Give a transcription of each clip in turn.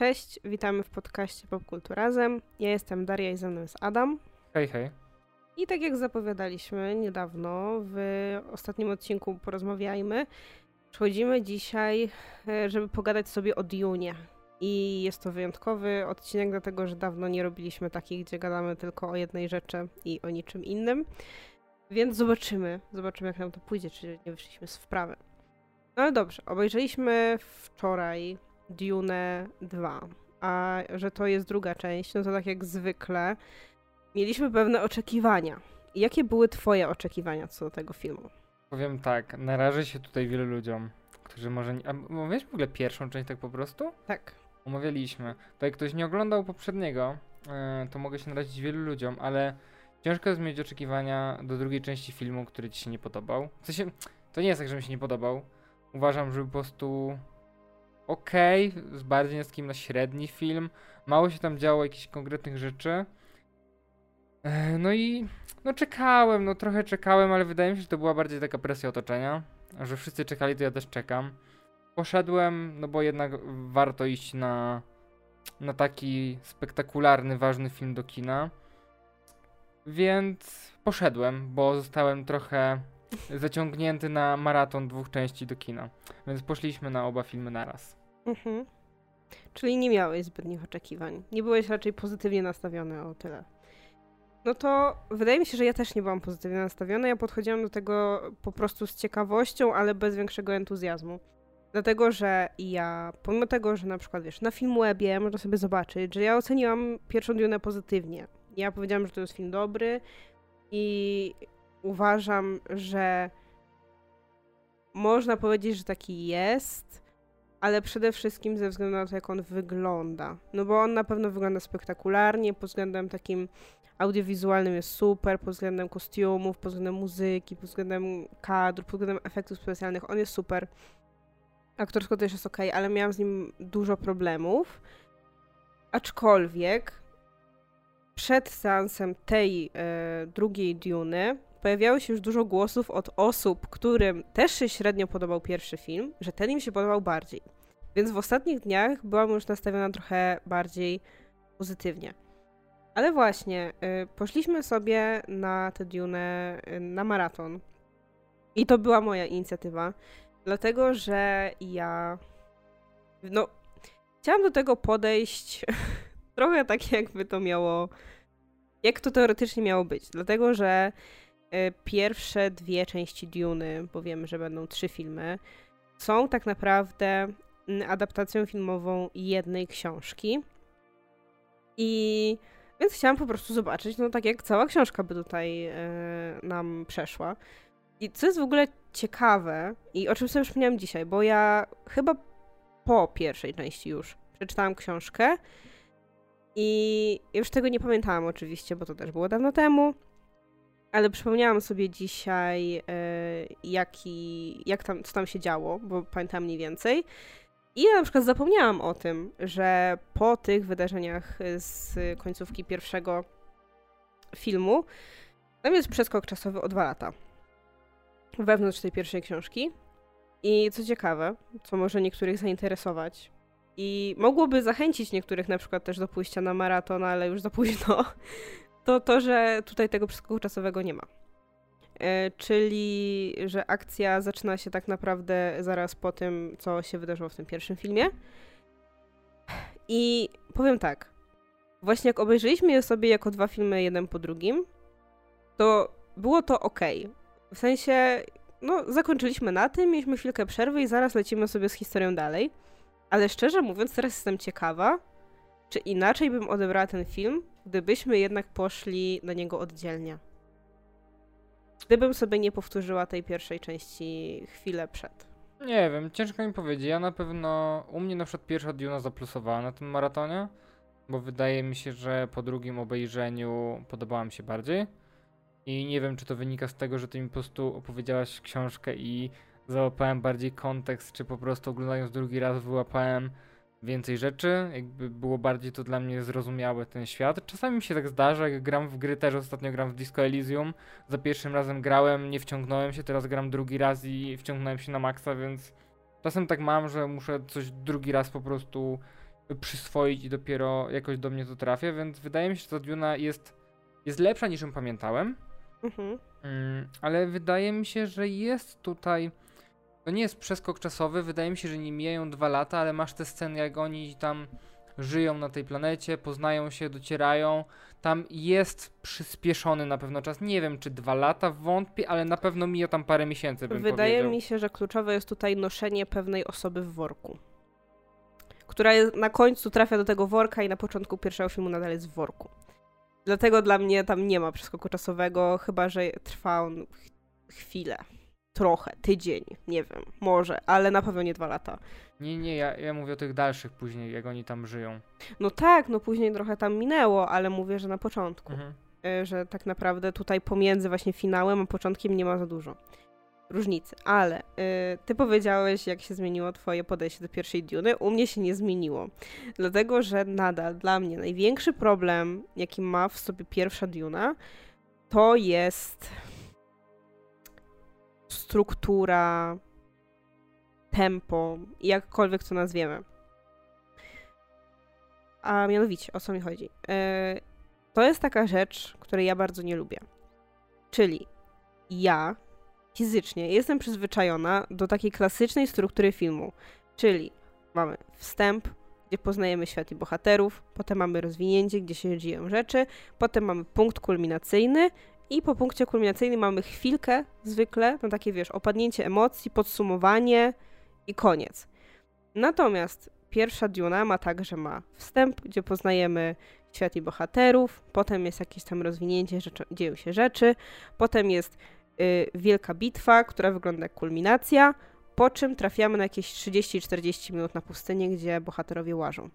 Cześć, witamy w podcaście Popkulturazem. Ja jestem Daria i ze mną jest Adam. Hej, hej. I tak jak zapowiadaliśmy niedawno, w ostatnim odcinku Porozmawiajmy, przychodzimy dzisiaj, e, żeby pogadać sobie o Dune. I jest to wyjątkowy odcinek, dlatego że dawno nie robiliśmy takich, gdzie gadamy tylko o jednej rzeczy i o niczym innym. Więc zobaczymy, zobaczymy jak nam to pójdzie, czy nie wyszliśmy z wprawy. No ale dobrze, obejrzeliśmy wczoraj Dune 2, a że to jest druga część, no to tak jak zwykle mieliśmy pewne oczekiwania. Jakie były twoje oczekiwania co do tego filmu? Powiem tak, narażę się tutaj wielu ludziom, którzy może nie... A omawialiśmy w ogóle pierwszą część tak po prostu? Tak. Omawialiśmy. To jak ktoś nie oglądał poprzedniego, yy, to mogę się narazić wielu ludziom, ale ciężko jest mieć oczekiwania do drugiej części filmu, który ci się nie podobał. W sensie, to nie jest tak, że mi się nie podobał. Uważam, że po prostu z bardziej niskim na średni film. Mało się tam działo jakichś konkretnych rzeczy. No i no czekałem, no trochę czekałem, ale wydaje mi się, że to była bardziej taka presja otoczenia, że wszyscy czekali, to ja też czekam. Poszedłem, no bo jednak warto iść na, na taki spektakularny, ważny film do kina. Więc poszedłem, bo zostałem trochę zaciągnięty na maraton dwóch części do kina. Więc poszliśmy na oba filmy naraz. Mhm. Czyli nie miałeś zbytnich oczekiwań. Nie byłeś raczej pozytywnie nastawiony o tyle. No to wydaje mi się, że ja też nie byłam pozytywnie nastawiona. Ja podchodziłam do tego po prostu z ciekawością, ale bez większego entuzjazmu. Dlatego, że ja, pomimo tego, że na przykład wiesz, na Filmwebie można sobie zobaczyć, że ja oceniłam pierwszą Dune pozytywnie. Ja powiedziałam, że to jest film dobry i uważam, że można powiedzieć, że taki jest, ale przede wszystkim ze względu na to, jak on wygląda. No bo on na pewno wygląda spektakularnie, pod względem takim audiowizualnym jest super, pod względem kostiumów, pod względem muzyki, pod względem kadr, pod względem efektów specjalnych, on jest super. Aktorsko też jest ok, ale miałam z nim dużo problemów. Aczkolwiek przed seansem tej e, drugiej Duny pojawiało się już dużo głosów od osób, którym też się średnio podobał pierwszy film, że ten im się podobał bardziej. Więc w ostatnich dniach byłam już nastawiona trochę bardziej pozytywnie. Ale właśnie, y, poszliśmy sobie na tę Dune y, na maraton. I to była moja inicjatywa, dlatego że ja. No, chciałam do tego podejść trochę tak, jakby to miało. Jak to teoretycznie miało być. Dlatego, że pierwsze dwie części Duny, bo wiemy, że będą trzy filmy, są tak naprawdę mm, adaptacją filmową jednej książki. I więc chciałam po prostu zobaczyć, no tak jak cała książka by tutaj e, nam przeszła. I co jest w ogóle ciekawe i o czym sobie przypomniałam dzisiaj, bo ja chyba po pierwszej części już przeczytałam książkę i już tego nie pamiętałam oczywiście, bo to też było dawno temu, ale przypomniałam sobie dzisiaj, e, jaki, jak tam, co tam się działo, bo pamiętam mniej więcej. I ja na przykład zapomniałam o tym, że po tych wydarzeniach z końcówki pierwszego filmu tam jest przeskok czasowy o dwa lata. Wewnątrz tej pierwszej książki. I co ciekawe, co może niektórych zainteresować i mogłoby zachęcić niektórych na przykład też do pójścia na maraton, ale już za późno, to to, że tutaj tego przeskoku czasowego nie ma. E, czyli że akcja zaczyna się tak naprawdę zaraz po tym, co się wydarzyło w tym pierwszym filmie. I powiem tak, właśnie jak obejrzeliśmy je sobie jako dwa filmy jeden po drugim, to było to ok. W sensie, no, zakończyliśmy na tym, mieliśmy chwilkę przerwy i zaraz lecimy sobie z historią dalej. Ale szczerze mówiąc, teraz jestem ciekawa, czy inaczej bym odebrała ten film, gdybyśmy jednak poszli na niego oddzielnie. Gdybym sobie nie powtórzyła tej pierwszej części chwilę przed. Nie wiem, ciężko mi powiedzieć. Ja na pewno, u mnie na przykład pierwsza Duna zaplusowała na tym maratonie, bo wydaje mi się, że po drugim obejrzeniu podobała mi się bardziej. I nie wiem, czy to wynika z tego, że ty mi po prostu opowiedziałaś książkę i załapałem bardziej kontekst, czy po prostu oglądając drugi raz wyłapałem więcej rzeczy, jakby było bardziej to dla mnie zrozumiałe ten świat. Czasami mi się tak zdarza, jak gram w gry, też ostatnio gram w Disco Elysium, za pierwszym razem grałem, nie wciągnąłem się, teraz gram drugi raz i wciągnąłem się na maksa, więc czasem tak mam, że muszę coś drugi raz po prostu przyswoić i dopiero jakoś do mnie to trafia, więc wydaje mi się, że ta Duna jest, jest lepsza niż ją pamiętałem. Mhm. Mm, ale wydaje mi się, że jest tutaj. To nie jest przeskok czasowy. Wydaje mi się, że nie mijają dwa lata, ale masz te sceny, jak oni tam żyją na tej planecie, poznają się, docierają. Tam jest przyspieszony na pewno czas. Nie wiem, czy dwa lata, wątpię, ale na pewno mija tam parę miesięcy. Wydaje powiedział. mi się, że kluczowe jest tutaj noszenie pewnej osoby w worku. Która jest, na końcu trafia do tego worka i na początku pierwszego filmu nadal jest w worku. Dlatego dla mnie tam nie ma przeskoku czasowego, chyba że trwa on ch- chwilę. Trochę, tydzień, nie wiem, może, ale na pewno nie dwa lata. Nie, nie, ja, ja mówię o tych dalszych później, jak oni tam żyją. No tak, no później trochę tam minęło, ale mówię, że na początku. Mhm. y, że tak naprawdę tutaj pomiędzy właśnie finałem a początkiem nie ma za dużo różnicy. Ale y, ty powiedziałeś, jak się zmieniło twoje podejście do pierwszej Duny. U mnie się nie zmieniło. Dlatego, że nadal dla mnie największy problem, jaki ma w sobie pierwsza Duna, to jest struktura, tempo, jakkolwiek to nazwiemy. A mianowicie, o co mi chodzi? Y, to jest taka rzecz, której ja bardzo nie lubię. Czyli ja fizycznie jestem przyzwyczajona do takiej klasycznej struktury filmu. Czyli mamy wstęp, gdzie poznajemy świat i bohaterów, potem mamy rozwinięcie, gdzie się dzieją rzeczy, potem mamy punkt kulminacyjny i po punkcie kulminacyjnym mamy chwilkę zwykle, no takie wiesz, opadnięcie emocji, podsumowanie i koniec. Natomiast pierwsza Duna ma tak, że ma wstęp, gdzie poznajemy świat i bohaterów, potem jest jakieś tam rozwinięcie, rzeczy, dzieją się rzeczy, potem jest y, wielka bitwa, która wygląda jak kulminacja, po czym trafiamy na jakieś 30-40 minut na pustynię, gdzie bohaterowie łażą.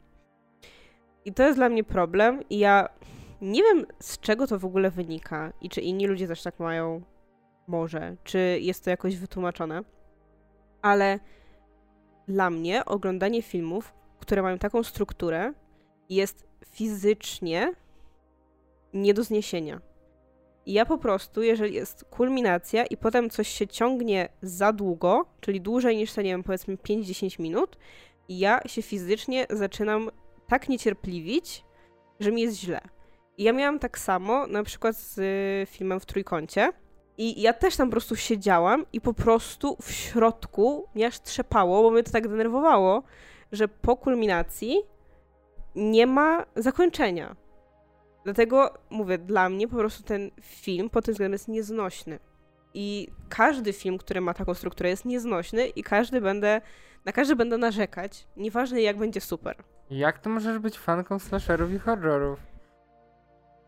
I to jest dla mnie problem i ja nie wiem z czego to w ogóle wynika i czy inni ludzie też tak mają, może, czy jest to jakoś wytłumaczone, ale dla mnie oglądanie filmów, które mają taką strukturę, jest fizycznie nie do zniesienia. I ja po prostu, jeżeli jest kulminacja i potem coś się ciągnie za długo, czyli dłużej niż to, nie wiem, powiedzmy 5-10 minut, ja się fizycznie zaczynam tak niecierpliwić, że mi jest źle. I ja miałam tak samo na przykład z y, filmem w trójkącie. I ja też tam po prostu siedziałam i po prostu w środku mnie aż trzepało, bo mnie to tak denerwowało, że po kulminacji nie ma zakończenia. Dlatego mówię, dla mnie po prostu ten film pod tym względem jest nieznośny. I każdy film, który ma taką strukturę, jest nieznośny i każdy będę, na każdy będę narzekać, nieważne jak będzie super. Jak to możesz być fanką slasherów i horrorów?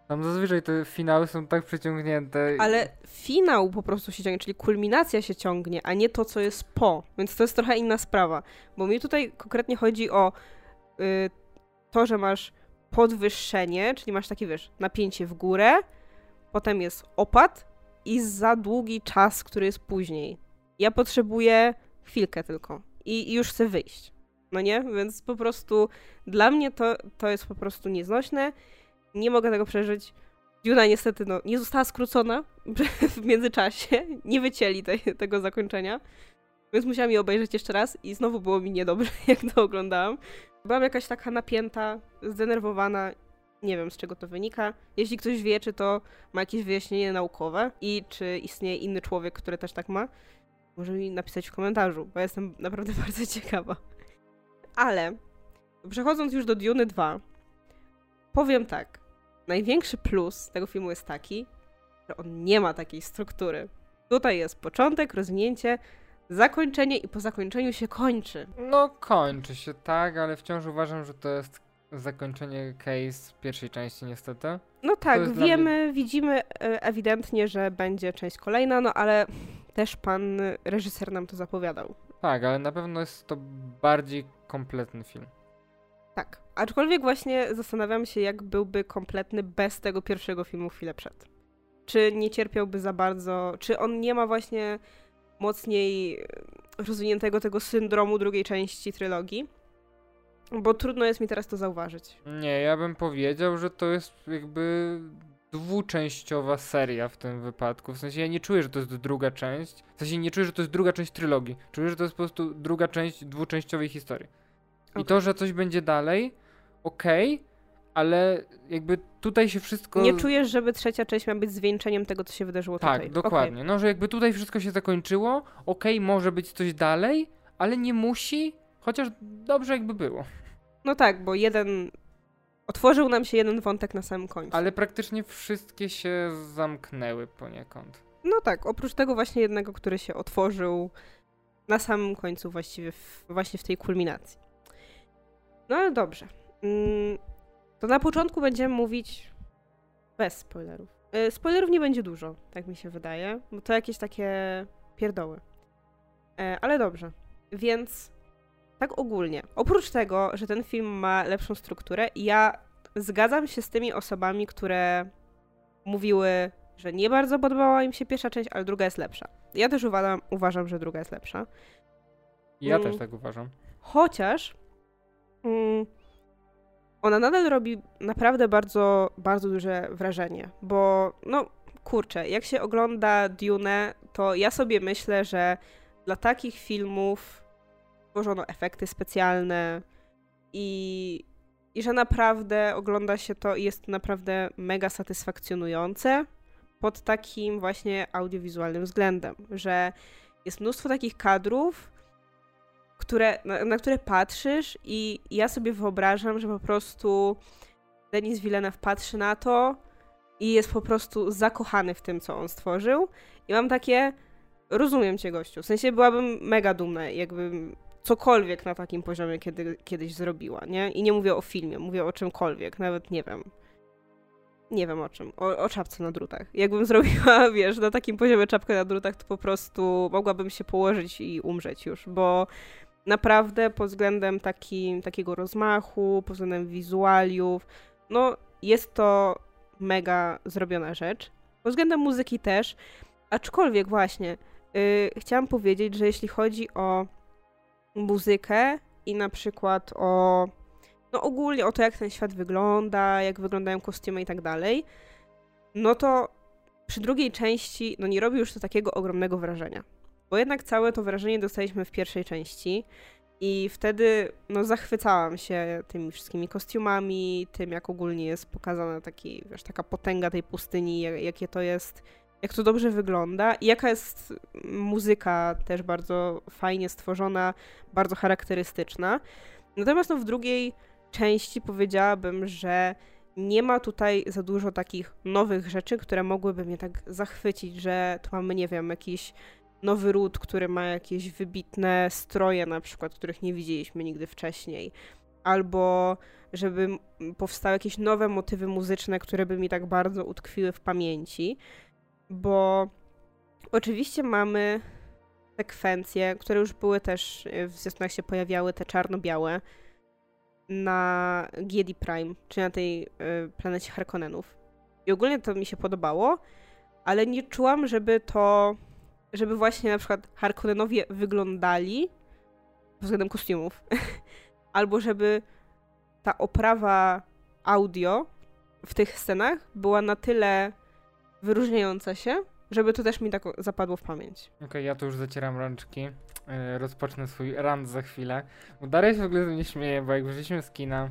Tam zazwyczaj te finały są tak przeciągnięte. Ale finał po prostu się ciągnie, czyli kulminacja się ciągnie, a nie to, co jest po. Więc to jest trochę inna sprawa. Bo mi tutaj konkretnie chodzi o y, to, że masz podwyższenie, czyli masz takie, wiesz, napięcie w górę, potem jest opad i za długi czas, który jest później. Ja potrzebuję chwilkę tylko i, i już chcę wyjść. No nie? Więc po prostu dla mnie to, to jest po prostu nieznośne. Nie mogę tego przeżyć. Duna niestety no, nie została skrócona w międzyczasie. Nie wycięli tej, tego zakończenia. Więc musiałam je obejrzeć jeszcze raz i znowu było mi niedobrze, jak to oglądałam. Byłam jakaś taka napięta, zdenerwowana. Nie wiem, z czego to wynika. Jeśli ktoś wie, czy to ma jakieś wyjaśnienie naukowe i czy istnieje inny człowiek, który też tak ma, może mi napisać w komentarzu, bo jestem naprawdę bardzo ciekawa. Ale przechodząc już do Dune 2, powiem tak. Największy plus tego filmu jest taki, że on nie ma takiej struktury. Tutaj jest początek, rozwinięcie, zakończenie i po zakończeniu się kończy. No, kończy się, tak, ale wciąż uważam, że to jest zakończenie case pierwszej części, niestety. No tak, wiemy, widzimy e, ewidentnie, że będzie część kolejna, no ale też pan reżyser nam to zapowiadał. Tak, ale na pewno jest to bardziej kompletny film. Tak. Aczkolwiek właśnie zastanawiam się, jak byłby kompletny bez tego pierwszego filmu chwilę przed. Czy nie cierpiałby za bardzo, czy on nie ma właśnie mocniej rozwiniętego tego syndromu drugiej części trylogii? Bo trudno jest mi teraz to zauważyć. Nie, ja bym powiedział, że to jest jakby dwuczęściowa seria w tym wypadku. W sensie ja nie czuję, że to jest druga część. W sensie nie czuję, że to jest druga część trylogii. Czuję, że to jest po prostu druga część dwuczęściowej historii. I to, że coś będzie dalej, okej, ale jakby tutaj się wszystko... Nie czujesz, żeby trzecia część miała być zwieńczeniem tego, co się wydarzyło Tak, tutaj. dokładnie. No, że jakby tutaj wszystko się zakończyło, okej, może być coś dalej, ale nie musi, chociaż dobrze jakby było. No tak, bo jeden... Otworzył nam się jeden wątek na samym końcu. Ale praktycznie wszystkie się zamknęły poniekąd. No tak, oprócz tego właśnie jednego, który się otworzył na samym końcu właściwie, w, właśnie w tej kulminacji. No ale dobrze. Mm, to na początku będziemy mówić bez spoilerów. Y, Spoilerów nie będzie dużo, tak mi się wydaje, bo to jakieś takie pierdoły. E, Ale dobrze. Więc tak ogólnie, oprócz tego, że ten film ma lepszą strukturę, ja zgadzam się z tymi osobami, które mówiły, że nie bardzo podobała im się pierwsza część, ale druga jest lepsza. Ja też uważam, uważam że druga jest lepsza. Ja Mm. też tak uważam. Chociaż ona nadal robi naprawdę bardzo, bardzo duże wrażenie, bo no kurczę, jak się ogląda Dune, to ja sobie myślę, że dla takich filmów tworzono efekty specjalne i, i że naprawdę ogląda się to i jest naprawdę mega satysfakcjonujące pod takim właśnie audiowizualnym względem, że jest mnóstwo takich kadrów, które, na, na które patrzysz i ja sobie wyobrażam, że po prostu Denis Villeneuve patrzy na to i jest po prostu zakochany w tym, co on stworzył. I mam takie, rozumiem cię gościu, w sensie byłabym mega dumna, jakbym cokolwiek na takim poziomie kiedy, kiedyś zrobiła, nie? I nie mówię o filmie, mówię o czymkolwiek, nawet nie wiem. Nie wiem o czym, o, o czapce na drutach. Jakbym zrobiła, wiesz, na takim poziomie czapkę na drutach, to po prostu mogłabym się położyć i umrzeć już, bo naprawdę pod względem taki, takiego rozmachu, pod względem wizualiów, no jest to mega zrobiona rzecz. Pod względem muzyki też, aczkolwiek właśnie yy, chciałam powiedzieć, że jeśli chodzi o muzykę i na przykład o no ogólnie o to, jak ten świat wygląda, jak wyglądają kostiumy i tak dalej, no to przy drugiej części, no nie robi już to takiego ogromnego wrażenia. Bo jednak całe to wrażenie dostaliśmy w pierwszej części i wtedy no zachwycałam się tymi wszystkimi kostiumami, tym jak ogólnie jest pokazana taki, wiesz, taka potęga tej pustyni, jak, jakie to jest, jak to dobrze wygląda i jaka jest muzyka też bardzo fajnie stworzona, bardzo charakterystyczna. Natomiast no w drugiej części powiedziałabym, że nie ma tutaj za dużo takich nowych rzeczy, które mogłyby mnie tak zachwycić, że tu mamy, nie wiem, jakiś nowy ród, który ma jakieś wybitne stroje na przykład, których nie widzieliśmy nigdy wcześniej. Albo żeby powstały jakieś nowe motywy muzyczne, które by mi tak bardzo utkwiły w pamięci. Bo oczywiście mamy sekwencje, które już były też y, w zwiastunach się pojawiały, te czarno-białe, na Giedi Prime, czy na tej y, planecie Harkonnenów. I ogólnie to mi się podobało, ale nie czułam, żeby to, żeby właśnie na przykład Harkonnenowie wyglądali względem kostiumów, albo żeby ta oprawa audio w tych scenach była na tyle wyróżniająca się, żeby to też mi tak zapadło w pamięć. Okej, ja tu już zacieram rączki. Yy, rozpocznę swój rant za chwilę. Bo Daria się w ogóle ze mnie śmieje, bo jak wyszliśmy z kina,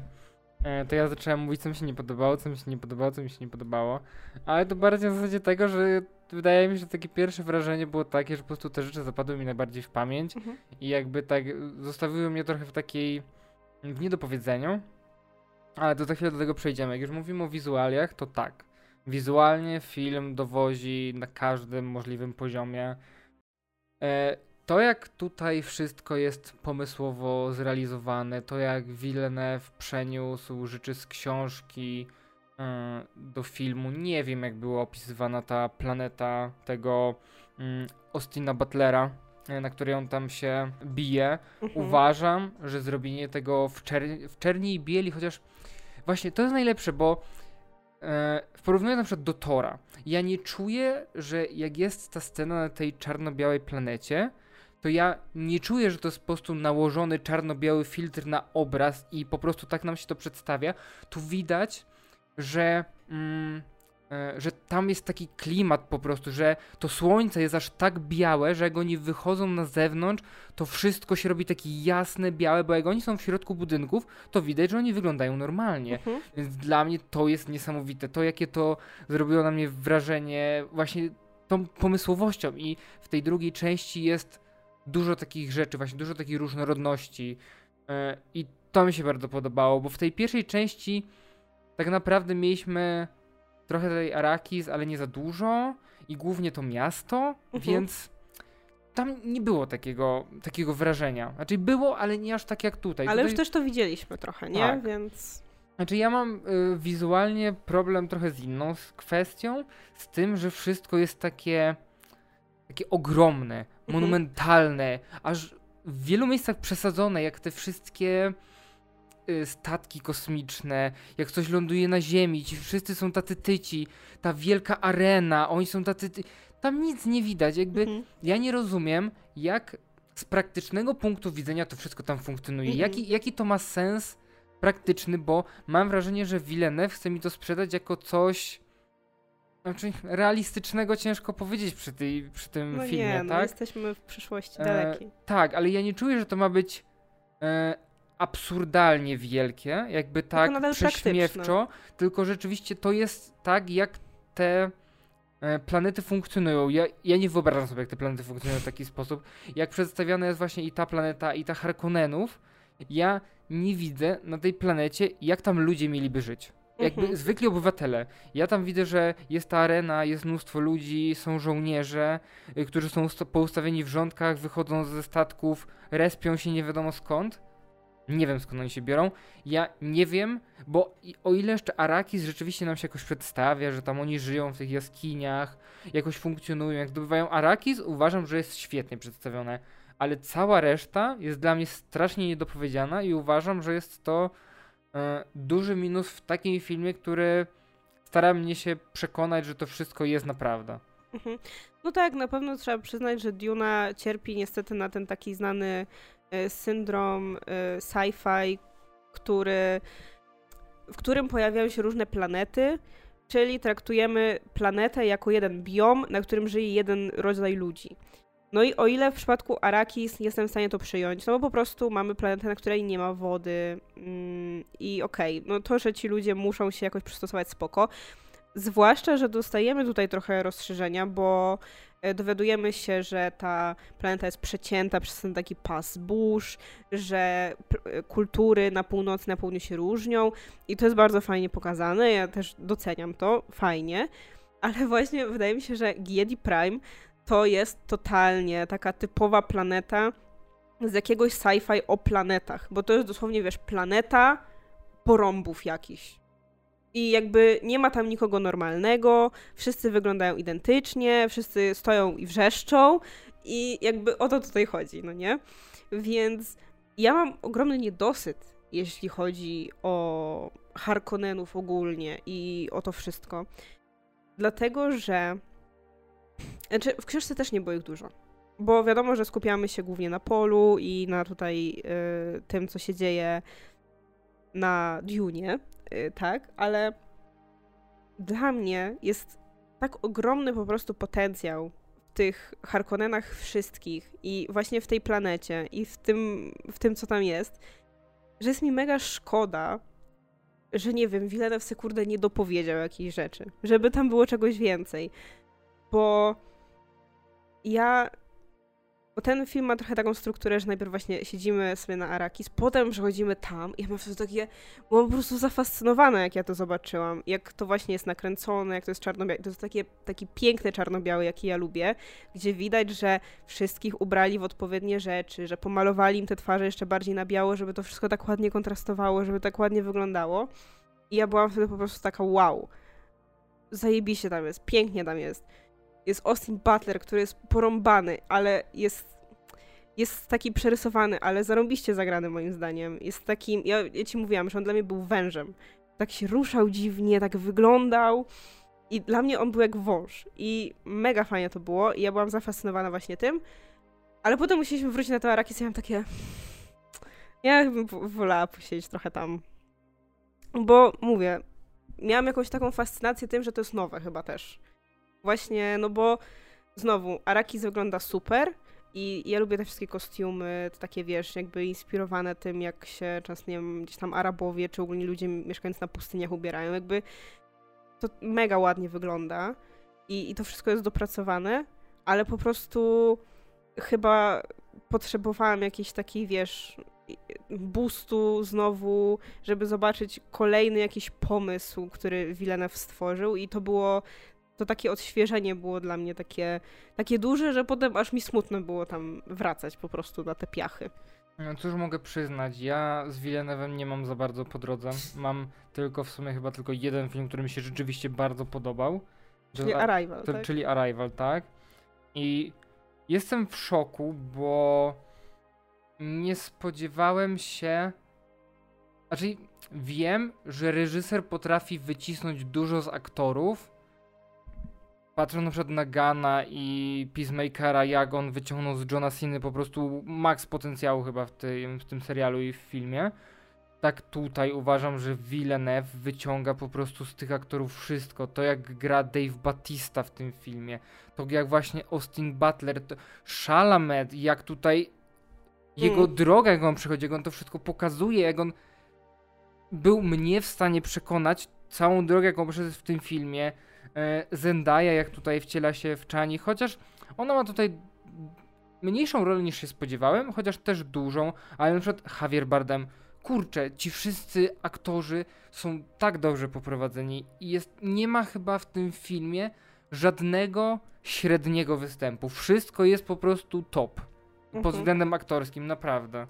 yy, to ja zacząłem mówić, co mi się nie podobało, co mi się nie podobało, co mi się nie podobało. Ale to bardziej na zasadzie tego, że wydaje mi się, że takie pierwsze wrażenie było takie, że po prostu te rzeczy zapadły mi najbardziej w pamięć i jakby tak zostawiły mnie trochę w takiej w niedopowiedzeniu. Ale to za chwilę do tego przejdziemy. Jak już mówimy o wizualiach, to tak. Wizualnie film dowozi na każdym możliwym poziomie. E, to jak tutaj wszystko jest pomysłowo zrealizowane, to jak Villeneuve przeniósł rzeczy z książki do filmu. Nie wiem jak była opisywana ta planeta tego mm, Austina Butlera, e, na której on tam się bije. Mhm. Uważam, że zrobienie tego w, czer- w czerni i bieli, chociaż właśnie to jest najlepsze, bo e, w porównaniu na przykład do Tora, ja nie czuję, że jak jest ta scena na tej czarno-białej planecie, to ja nie czuję, że to jest po prostu nałożony czarno-biały filtr na obraz i po prostu tak nam się to przedstawia. Tu widać, że mm, e, że tam jest taki klimat po prostu, że to słońce jest aż tak białe, że jak oni wychodzą na zewnątrz, to wszystko się robi takie jasne, białe, bo jak oni są w środku budynków, to widać, że oni wyglądają normalnie. Mhm. Więc dla mnie to jest niesamowite. To, jakie to zrobiło na mnie wrażenie właśnie tą pomysłowością i w tej drugiej części jest dużo takich rzeczy, właśnie dużo takiej różnorodności e, i to mi się bardzo podobało, bo w tej pierwszej części tak naprawdę mieliśmy trochę tej Arakis, ale nie za dużo i głównie to miasto, Mhm. więc tam nie było takiego, takiego wrażenia. Znaczy było, ale nie aż tak jak tutaj. Ale tutaj... już też to widzieliśmy trochę, nie? Tak. Więc. Znaczy ja mam y, wizualnie problem trochę z inną s- kwestią, z tym, że wszystko jest takie takie ogromne, monumentalne, aż w wielu miejscach przesadzone, jak te wszystkie statki kosmiczne, jak coś ląduje na ziemi, ci wszyscy są tacy tyci, ta wielka arena, oni są tacy ty... tam nic nie widać, jakby Mhm. ja nie rozumiem, jak z praktycznego punktu widzenia to wszystko tam funkcjonuje. Mhm. Jaki, jaki to ma sens praktyczny, bo mam wrażenie, że Villeneuve chce mi to sprzedać jako coś. Znaczy, realistycznego ciężko powiedzieć przy, tej, przy tym No filmie, nie, no tak? jesteśmy w przyszłości E, dalekiej. Tak, ale ja nie czuję, że to ma być e, absurdalnie wielkie, jakby tak prześmiewczo, tylko rzeczywiście to jest tak, jak te e, planety funkcjonują. Ja, ja nie wyobrażam sobie, jak te planety funkcjonują w taki sposób. Jak przedstawiana jest właśnie i ta planeta, i ta Harkonnenów, ja nie widzę na tej planecie, jak tam ludzie mieliby żyć. Jakby Mhm. zwykli obywatele. Ja tam widzę, że jest ta arena, jest mnóstwo ludzi, są żołnierze, y, którzy są usta- poustawieni w rządkach, wychodzą ze statków, respią się nie wiadomo skąd. Nie wiem skąd oni się biorą. Ja nie wiem, bo o ile jeszcze Arakis rzeczywiście nam się jakoś przedstawia, że tam oni żyją w tych jaskiniach, jakoś funkcjonują, jak zdobywają Arakis, uważam, że jest świetnie przedstawione. Ale cała reszta jest dla mnie strasznie niedopowiedziana i uważam, że jest to e, duży minus w takim filmie, który stara mnie się przekonać, że to wszystko jest naprawdę. Mhm. No tak, na pewno trzeba przyznać, że Duna cierpi niestety na ten taki znany syndrom e, sci-fi, który, w którym pojawiają się różne planety, czyli traktujemy planetę jako jeden biom, na którym żyje jeden rodzaj ludzi. No i o ile w przypadku Arakis jestem w stanie to przyjąć, no bo po prostu mamy planetę, na której nie ma wody mm, i okej, no to, że ci ludzie muszą się jakoś przystosować spoko, Zwłaszcza, że dostajemy tutaj trochę rozszerzenia, bo dowiadujemy się, że ta planeta jest przecięta przez ten taki pas burz, że e, kultury na północy na południu się różnią i to jest bardzo fajnie pokazane, ja też doceniam to, fajnie, ale właśnie wydaje mi się, że Giedi Prime to jest totalnie taka typowa planeta z jakiegoś sci-fi o planetach, bo to jest dosłownie, wiesz, planeta porąbów jakichś. I jakby nie ma tam nikogo normalnego, wszyscy wyglądają identycznie, wszyscy stoją i wrzeszczą i jakby o to tutaj chodzi, no nie? Więc ja mam ogromny niedosyt, jeśli chodzi o Harkonnenów ogólnie i o to wszystko. Dlatego, że znaczy w książce też nie było ich dużo. Bo wiadomo, że skupiamy się głównie na polu i na tutaj y, tym, co się dzieje na Dune, tak, ale dla mnie jest tak ogromny po prostu potencjał w tych Harkonnenach wszystkich i właśnie w tej planecie i w tym, w tym co tam jest, że jest mi mega szkoda, że nie wiem, Villeneuve se kurde nie dopowiedział jakichś rzeczy, żeby tam było czegoś więcej, bo ja bo ten film ma trochę taką strukturę, że najpierw właśnie siedzimy sobie na Arakis, potem przechodzimy tam i ja mam wtedy takie, byłam po prostu zafascynowana, jak ja to zobaczyłam, jak to właśnie jest nakręcone, jak to jest czarno-białe, to jest takie, taki piękny czarno-biały, jaki ja lubię, gdzie widać, że wszystkich ubrali w odpowiednie rzeczy, że pomalowali im te twarze jeszcze bardziej na biało, żeby to wszystko tak ładnie kontrastowało, żeby tak ładnie wyglądało. I ja byłam wtedy po prostu taka wow. Zajebiście tam jest, pięknie tam jest. Jest Austin Butler, który jest porąbany, ale jest jest taki przerysowany, ale zarąbiście zagrany moim zdaniem. Jest takim, ja, ja ci mówiłam, że on dla mnie był wężem. Tak się ruszał dziwnie, tak wyglądał i dla mnie on był jak wąż. I mega fajnie to było i ja byłam zafascynowana właśnie tym. Ale potem musieliśmy wrócić na to Arakis i ja mam takie... Ja bym wolała posiedzieć trochę tam. Bo mówię, miałam jakąś taką fascynację tym, że to jest nowe chyba też. Właśnie, no bo znowu, Arakis wygląda super i ja lubię te wszystkie kostiumy, takie, wiesz, jakby inspirowane tym, jak się często, nie wiem, gdzieś tam Arabowie, czy ogólnie ludzie mieszkający na pustyniach ubierają. Jakby to mega ładnie wygląda i, i to wszystko jest dopracowane, ale po prostu chyba potrzebowałam jakiejś takiej, wiesz, boostu znowu, żeby zobaczyć kolejny jakiś pomysł, który Villeneuve stworzył i to było to takie odświeżenie było dla mnie takie, takie duże, że potem aż mi smutno było tam wracać po prostu na te piachy. No cóż mogę przyznać, ja z Villeneuve'em nie mam za bardzo po drodze. Mam tylko w sumie chyba tylko jeden film, który mi się rzeczywiście bardzo podobał. Czyli Arrival, to, tak? Czyli Arrival, tak. I jestem w szoku, bo nie spodziewałem się. Znaczy, wiem, że reżyser potrafi wycisnąć dużo z aktorów. Patrząc na przykład na Gana i Peacemakera, jak on wyciągnął z Johna Cena po prostu maks potencjału chyba w tym, w tym serialu i w filmie. Tak tutaj uważam, że Villeneuve wyciąga po prostu z tych aktorów wszystko. To jak gra Dave Batista w tym filmie, to jak właśnie Austin Butler, to Chalamet, jak tutaj jego mm. droga, jak on przychodzi, jak on to wszystko pokazuje, jak on był mnie w stanie przekonać całą drogę, jaką przeszedł w tym filmie. E, Zendaya, jak tutaj wciela się w Chani, chociaż ona ma tutaj mniejszą rolę niż się spodziewałem, chociaż też dużą, ale na przykład Javier Bardem, kurczę, ci wszyscy aktorzy są tak dobrze poprowadzeni i jest, nie ma chyba w tym filmie żadnego średniego występu. Wszystko jest po prostu top mhm. pod względem aktorskim, naprawdę.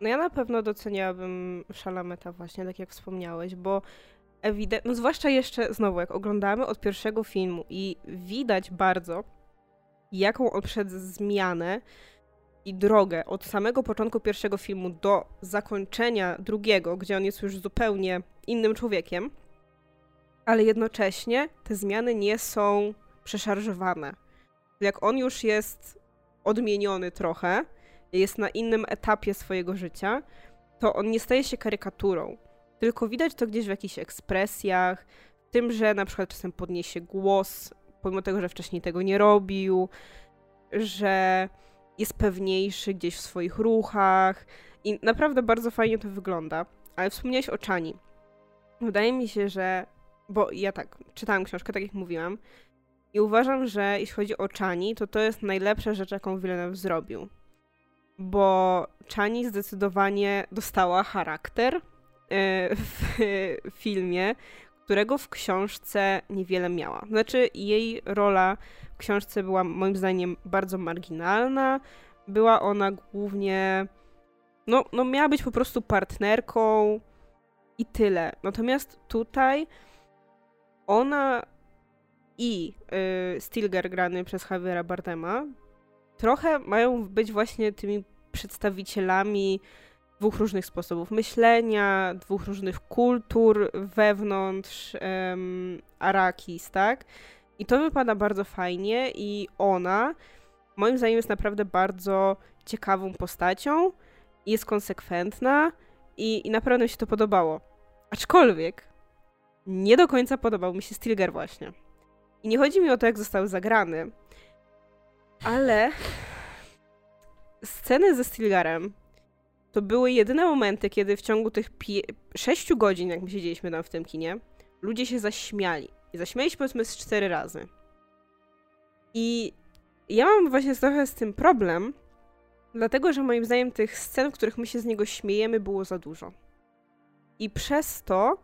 No ja na pewno doceniałabym Szalameta właśnie, tak jak wspomniałeś, bo ewidentnie, no zwłaszcza jeszcze znowu, jak oglądamy od pierwszego filmu i widać bardzo, jaką on przed zmianę i drogę od samego początku pierwszego filmu do zakończenia drugiego, gdzie on jest już zupełnie innym człowiekiem, ale jednocześnie te zmiany nie są przeszarżowane. Jak on już jest odmieniony trochę, jest na innym etapie swojego życia, to on nie staje się karykaturą. Tylko widać to gdzieś w jakichś ekspresjach, w tym, że na przykład czasem podniesie głos, pomimo tego, że wcześniej tego nie robił, że jest pewniejszy gdzieś w swoich ruchach i naprawdę bardzo fajnie to wygląda. Ale wspomniałeś o Chani. Wydaje mi się, że. Bo ja tak, czytałam książkę, tak jak mówiłam, i uważam, że jeśli chodzi o Chani, to to jest najlepsza rzecz, jaką Villeneuve zrobił. Bo Chani zdecydowanie dostała charakter w filmie, którego w książce niewiele miała. Znaczy, jej rola w książce była moim zdaniem bardzo marginalna. Była ona głównie. No, no miała być po prostu partnerką i tyle. Natomiast tutaj ona i y, grany przez Javiera Bardema trochę mają być właśnie tymi przedstawicielami dwóch różnych sposobów myślenia, dwóch różnych kultur wewnątrz um, Arakis, tak? I to wypada bardzo fajnie i ona moim zdaniem jest naprawdę bardzo ciekawą postacią, jest konsekwentna i, i naprawdę mi się to podobało. Aczkolwiek nie do końca podobał mi się Stilgar właśnie. I nie chodzi mi o to, jak został zagrany, ale sceny ze Stilgarem to były jedyne momenty, kiedy w ciągu tych sześciu godzin, jak my siedzieliśmy tam w tym kinie, ludzie się zaśmiali. I zaśmiali się powiedzmy z cztery razy. I ja mam właśnie trochę z tym problem, dlatego że moim zdaniem tych scen, w których my się z niego śmiejemy, było za dużo. I przez to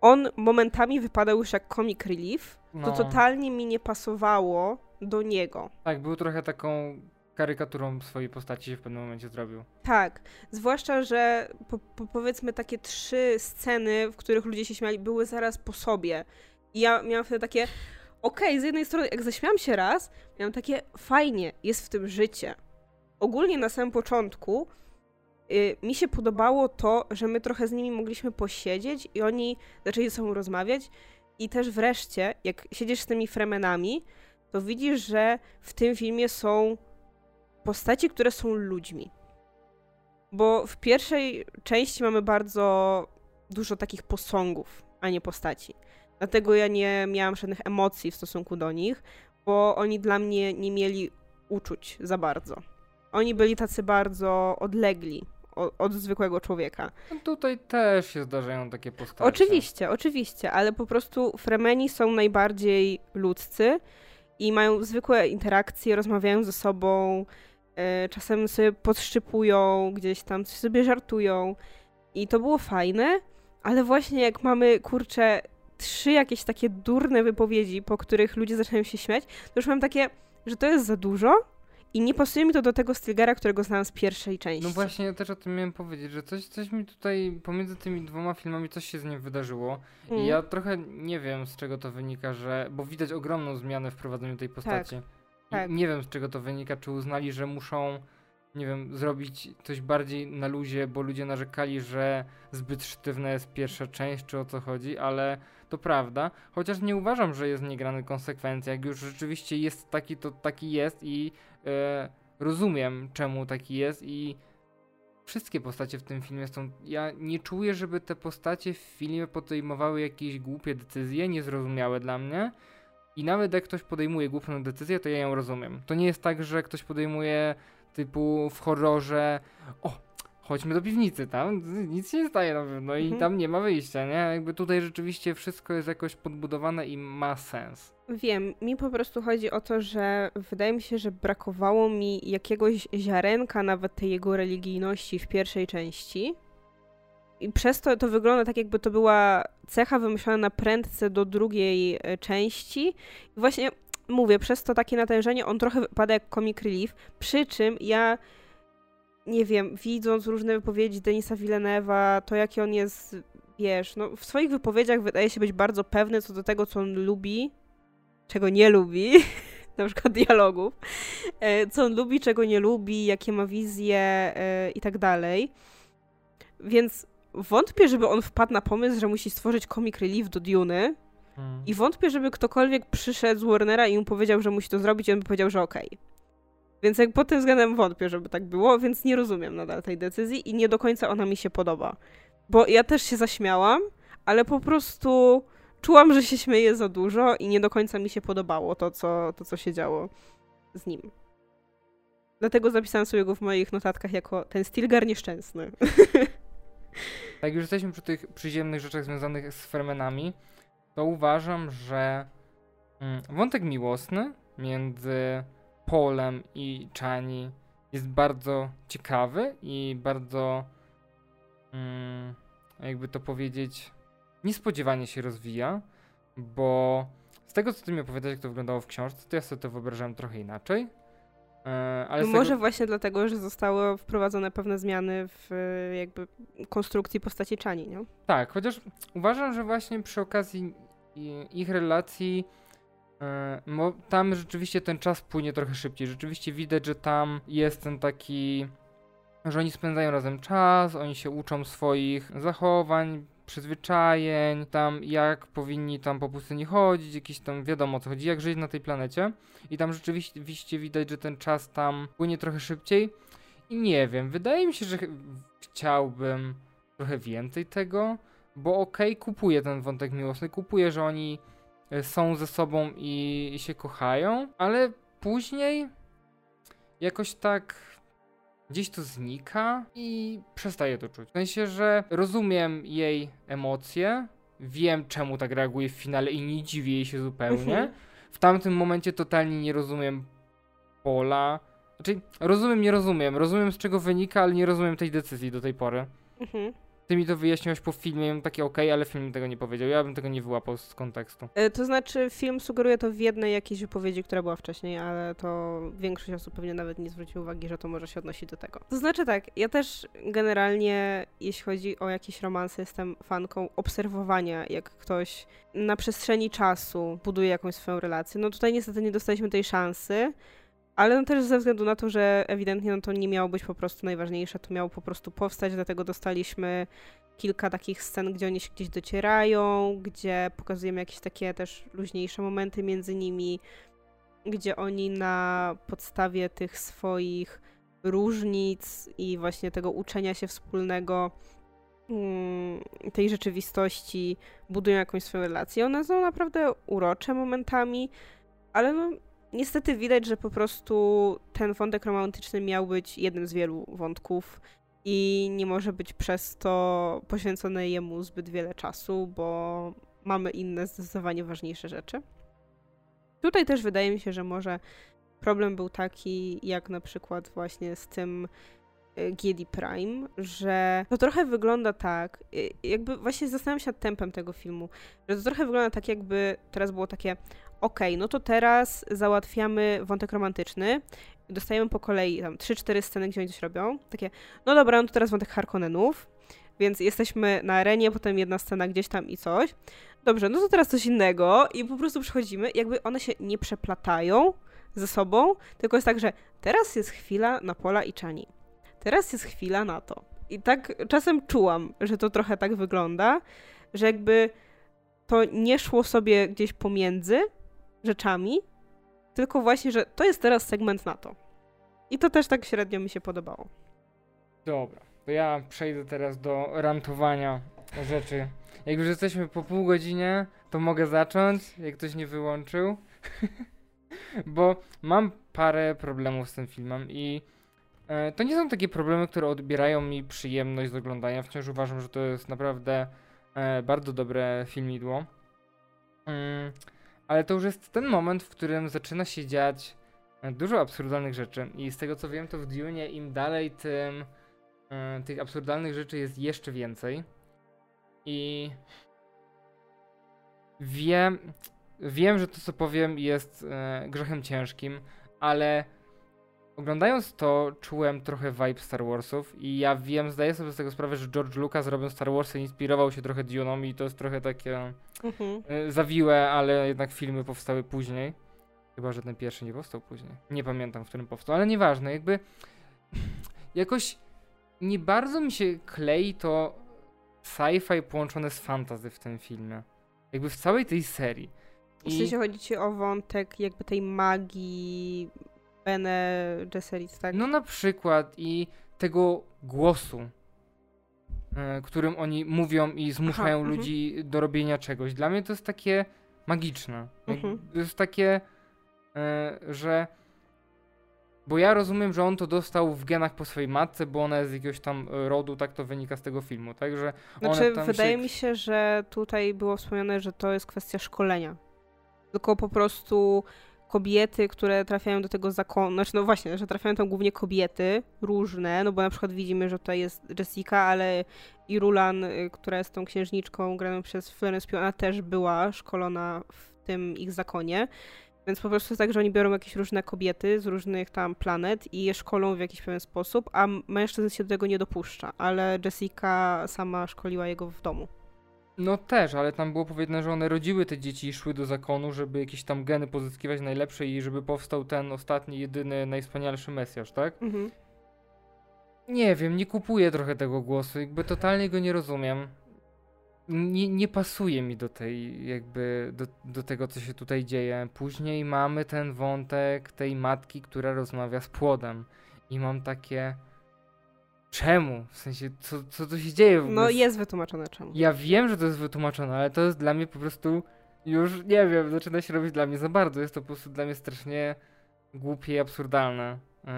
on momentami wypadał już jak comic relief, no. to totalnie mi nie pasowało do niego. Tak, był trochę taką karykaturą swojej postaci się w pewnym momencie zrobił. Tak, zwłaszcza, że po, po powiedzmy takie trzy sceny, w których ludzie się śmiali, były zaraz po sobie. I ja miałam wtedy takie, okej, okay, z jednej strony, jak zaśmiałam się raz, miałam takie, fajnie, jest w tym życie. Ogólnie na samym początku y, mi się podobało to, że my trochę z nimi mogliśmy posiedzieć i oni zaczęli ze sobą rozmawiać. I też wreszcie, jak siedzisz z tymi fremenami, to widzisz, że w tym filmie są postaci, które są ludźmi. Bo w pierwszej części mamy bardzo dużo takich posągów, a nie postaci. Dlatego ja nie miałam żadnych emocji w stosunku do nich, bo oni dla mnie nie mieli uczuć za bardzo. Oni byli tacy bardzo odlegli od, od zwykłego człowieka. No tutaj też się zdarzają takie postacie. Oczywiście, oczywiście, ale po prostu Fremeni są najbardziej ludzcy i mają zwykłe interakcje, rozmawiają ze sobą, czasem sobie podszczypują, gdzieś tam coś sobie żartują i to było fajne, ale właśnie jak mamy, kurczę, trzy jakieś takie durne wypowiedzi, po których ludzie zaczynają się śmiać, to już mam takie, że to jest za dużo i nie pasuje mi to do tego Stilgara, którego znałam z pierwszej części. No właśnie, ja też o tym miałem powiedzieć, że coś, coś mi tutaj pomiędzy tymi dwoma filmami coś się z nim wydarzyło. Mm. I ja trochę nie wiem z czego to wynika, że. Bo widać ogromną zmianę w prowadzeniu tej postaci. I tak. Nie wiem z czego to wynika, czy uznali, że muszą, nie wiem, zrobić coś bardziej na luzie, bo ludzie narzekali, że zbyt sztywna jest pierwsza część, czy o co chodzi, ale to prawda. Chociaż nie uważam, że jest niegrany konsekwencja. Jak już rzeczywiście jest taki, to taki jest i e, rozumiem, czemu taki jest i wszystkie postacie w tym filmie są. Ja nie czuję, żeby te postacie w filmie podejmowały jakieś głupie decyzje, niezrozumiałe dla mnie. I nawet jak ktoś podejmuje głupią decyzję, to ja ją rozumiem. To nie jest tak, że ktoś podejmuje typu w horrorze. O, chodźmy do piwnicy, tam nic się nie staje na pewno i Mhm. tam nie ma wyjścia, nie? Jakby tutaj rzeczywiście wszystko jest jakoś podbudowane i ma sens. Wiem, mi po prostu chodzi o to, że wydaje mi się, że brakowało mi jakiegoś ziarenka nawet tej jego religijności w pierwszej części. I przez to to wygląda tak, jakby to była cecha wymyślona na prędce do drugiej e, części. I właśnie mówię, przez to takie natężenie on trochę wypada jak comic relief, przy czym ja nie wiem, widząc różne wypowiedzi Denisa Villeneuve'a, to jaki on jest, wiesz, no w swoich wypowiedziach wydaje się być bardzo pewny co do tego, co on lubi, czego nie lubi, na przykład dialogów, e, co on lubi, czego nie lubi, jakie ma wizje e, i tak dalej. Więc wątpię, żeby on wpadł na pomysł, że musi stworzyć comic relief do Duny Hmm. i wątpię, żeby ktokolwiek przyszedł z Warnera i mu powiedział, że musi to zrobić i on by powiedział, że okej. Więc jak pod tym względem wątpię, żeby tak było, więc nie rozumiem nadal tej decyzji i nie do końca ona mi się podoba. Bo ja też się zaśmiałam, ale po prostu czułam, że się śmieję za dużo i nie do końca mi się podobało to, co, to, co się działo z nim. Dlatego zapisałam sobie go w moich notatkach jako ten Stilgar nieszczęsny. Jak już jesteśmy przy tych przyziemnych rzeczach związanych z Fremenami, to uważam, że mm, wątek miłosny między Polem i Chani jest bardzo ciekawy i bardzo, mm, jakby to powiedzieć, niespodziewanie się rozwija, bo z tego, co ty mi opowiadasz, jak to wyglądało w książce, to ja sobie to wyobrażałem trochę inaczej. E, ale z Może tego, właśnie dlatego, że zostały wprowadzone pewne zmiany w e, jakby konstrukcji postaci Chani, nie? Tak, chociaż uważam, że właśnie przy okazji ich relacji e, tam rzeczywiście ten czas płynie trochę szybciej. Rzeczywiście widać, że tam jest ten taki, że oni spędzają razem czas, oni się uczą swoich zachowań, przyzwyczajeń, tam jak powinni tam po pustyni chodzić, jakieś tam wiadomo o co chodzi, jak żyć na tej planecie. I tam rzeczywiście widać, że ten czas tam płynie trochę szybciej. I nie wiem, wydaje mi się, że ch- chciałbym trochę więcej tego, bo okej, kupuję ten wątek miłosny, kupuję, że oni e, są ze sobą i się kochają, ale później jakoś tak gdzieś to znika i przestaję to czuć. W sensie, że rozumiem jej emocje, wiem czemu tak reaguje w finale i nie dziwię jej się zupełnie. Mhm. W tamtym momencie totalnie nie rozumiem Pola. Znaczy, rozumiem, nie rozumiem. Rozumiem z czego wynika, ale nie rozumiem tej decyzji do tej pory. Mhm. Ty mi to wyjaśniłeś po filmie, takie okej, ale film tego nie powiedział. Ja bym tego nie wyłapał z kontekstu. E, To znaczy, film sugeruje to w jednej jakiejś wypowiedzi, która była wcześniej, ale to większość osób pewnie nawet nie zwróci uwagi, że to może się odnosić do tego. To znaczy tak, ja też generalnie, jeśli chodzi o jakieś romanse, jestem fanką obserwowania, jak ktoś na przestrzeni czasu buduje jakąś swoją relację. No tutaj niestety nie dostaliśmy tej szansy, ale no też ze względu na to, że ewidentnie no to nie miało być po prostu najważniejsze, to miało po prostu powstać, dlatego dostaliśmy kilka takich scen, gdzie oni się gdzieś docierają, gdzie pokazujemy jakieś takie też luźniejsze momenty między nimi, gdzie oni na podstawie tych swoich różnic i właśnie tego uczenia się wspólnego mm, tej rzeczywistości budują jakąś swoją relację. One są naprawdę urocze momentami, ale no, niestety widać, że po prostu ten wątek romantyczny miał być jednym z wielu wątków i nie może być przez to poświęcone jemu zbyt wiele czasu, bo mamy inne zdecydowanie ważniejsze rzeczy. Tutaj też wydaje mi się, że może problem był taki, jak na przykład właśnie z tym y, GD Prime, że to trochę wygląda tak, y, jakby właśnie zastanawiam się nad tempem tego filmu, że to trochę wygląda tak, jakby teraz było takie, okay, no to teraz załatwiamy wątek romantyczny, dostajemy po kolei tam 3-4 sceny, gdzie oni coś robią, takie, no dobra, no to teraz wątek Harkonnenów, więc jesteśmy na arenie, potem jedna scena gdzieś tam i coś. Dobrze, no to teraz coś innego i po prostu przychodzimy, jakby one się nie przeplatają ze sobą, tylko jest tak, że teraz jest chwila na Pola i Czani. Teraz jest chwila na to. I tak czasem czułam, że to trochę tak wygląda, że jakby to nie szło sobie gdzieś pomiędzy rzeczami, tylko właśnie, że to jest teraz segment na to. I to też tak średnio mi się podobało. Dobra, to ja przejdę teraz do rantowania rzeczy. Jak już jesteśmy po pół godzinie, to mogę zacząć, jak ktoś nie wyłączył. Bo mam parę problemów z tym filmem i e, to nie są takie problemy, które odbierają mi przyjemność z oglądania. Wciąż uważam, że to jest naprawdę e, bardzo dobre filmidło. Ale to już jest ten moment, w którym zaczyna się dziać e, dużo absurdalnych rzeczy. I z tego co wiem, to w Dune im dalej, tym e, tych absurdalnych rzeczy jest jeszcze więcej. I wiem, wiem, że to co powiem jest e, grzechem ciężkim, ale oglądając to czułem trochę vibe Star Warsów i ja wiem, zdaję sobie z tego sprawę, że George Lucas robiąc Star Warsy inspirował się trochę Dune'ą i to jest trochę takie mhm. E, zawiłe, ale jednak filmy powstały później. Chyba, że ten pierwszy nie powstał później. Nie pamiętam, w którym powstał, ale nieważne, jakby jakoś nie bardzo mi się klei to sci-fi połączone z fantasy w tym filmie. Jakby w całej tej serii. I... W sensie chodzi ci o wątek jakby tej magii Bene Gesserit, tak? No na przykład i tego głosu, e, którym oni mówią i zmuszają Aha, mhm. ludzi do robienia czegoś. Dla mnie to jest takie magiczne. Mhm. To jest takie, e, że bo ja rozumiem, że on to dostał w genach po swojej matce, bo ona jest z jakiegoś tam rodu, tak to wynika z tego filmu, także Znaczy, wydaje się... mi się, że tutaj było wspomniane, że to jest kwestia szkolenia. Tylko po prostu kobiety, które trafiają do tego zakonu, znaczy no właśnie, że trafiają tam głównie kobiety różne, no bo na przykład widzimy, że tutaj jest Jessica, ale i Rulan, y, która jest tą księżniczką graną przez Florence Pugh, ona też była szkolona w tym ich zakonie. Więc po prostu jest tak, że oni biorą jakieś różne kobiety z różnych tam planet i je szkolą w jakiś pewien sposób, a mężczyzn się do tego nie dopuszcza, ale Jessica sama szkoliła jego w domu. No też, ale tam było powiedziane, że one rodziły te dzieci i szły do zakonu, żeby jakieś tam geny pozyskiwać najlepsze i żeby powstał ten ostatni, jedyny, najwspanialszy Mesjasz, tak? Mhm. Nie wiem, nie kupuję trochę tego głosu, jakby totalnie go nie rozumiem. Nie, nie pasuje mi do tej, jakby, do, do tego, co się tutaj dzieje. Później mamy ten wątek tej matki, która rozmawia z płodem. I mam takie Czemu? W sensie, co, co tu się dzieje w ogóle? No jest wytłumaczone czemu. Ja wiem, że to jest wytłumaczone, ale to jest dla mnie po prostu już, nie wiem, zaczyna się robić dla mnie za bardzo. Jest to po prostu dla mnie strasznie głupie i absurdalne. Yy,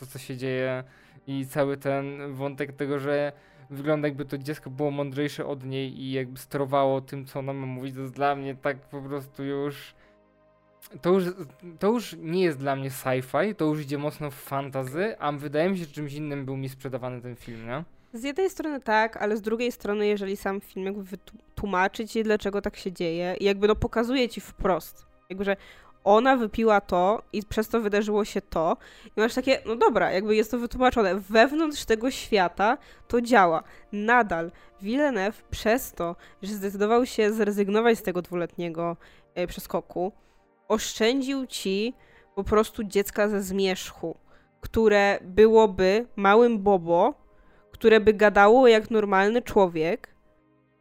to, co się dzieje i cały ten wątek tego, że wygląda jakby to dziecko było mądrzejsze od niej i jakby sterowało tym, co ona ma mówić, to jest dla mnie tak po prostu już to już, to już nie jest dla mnie sci-fi, to już idzie mocno w fantazy, a wydaje mi się, że czymś innym był mi sprzedawany ten film, nie? Z jednej strony tak, ale z drugiej strony, jeżeli sam film jakby wytłumaczy ci, dlaczego tak się dzieje i jakby no pokazuje ci wprost, jakby, że ona wypiła to i przez to wydarzyło się to i masz takie, no dobra, jakby jest to wytłumaczone, wewnątrz tego świata to działa. Nadal Villeneuve przez to, że zdecydował się zrezygnować z tego dwuletniego e, przeskoku, oszczędził ci po prostu dziecka ze zmierzchu, które byłoby małym bobo, które by gadało jak normalny człowiek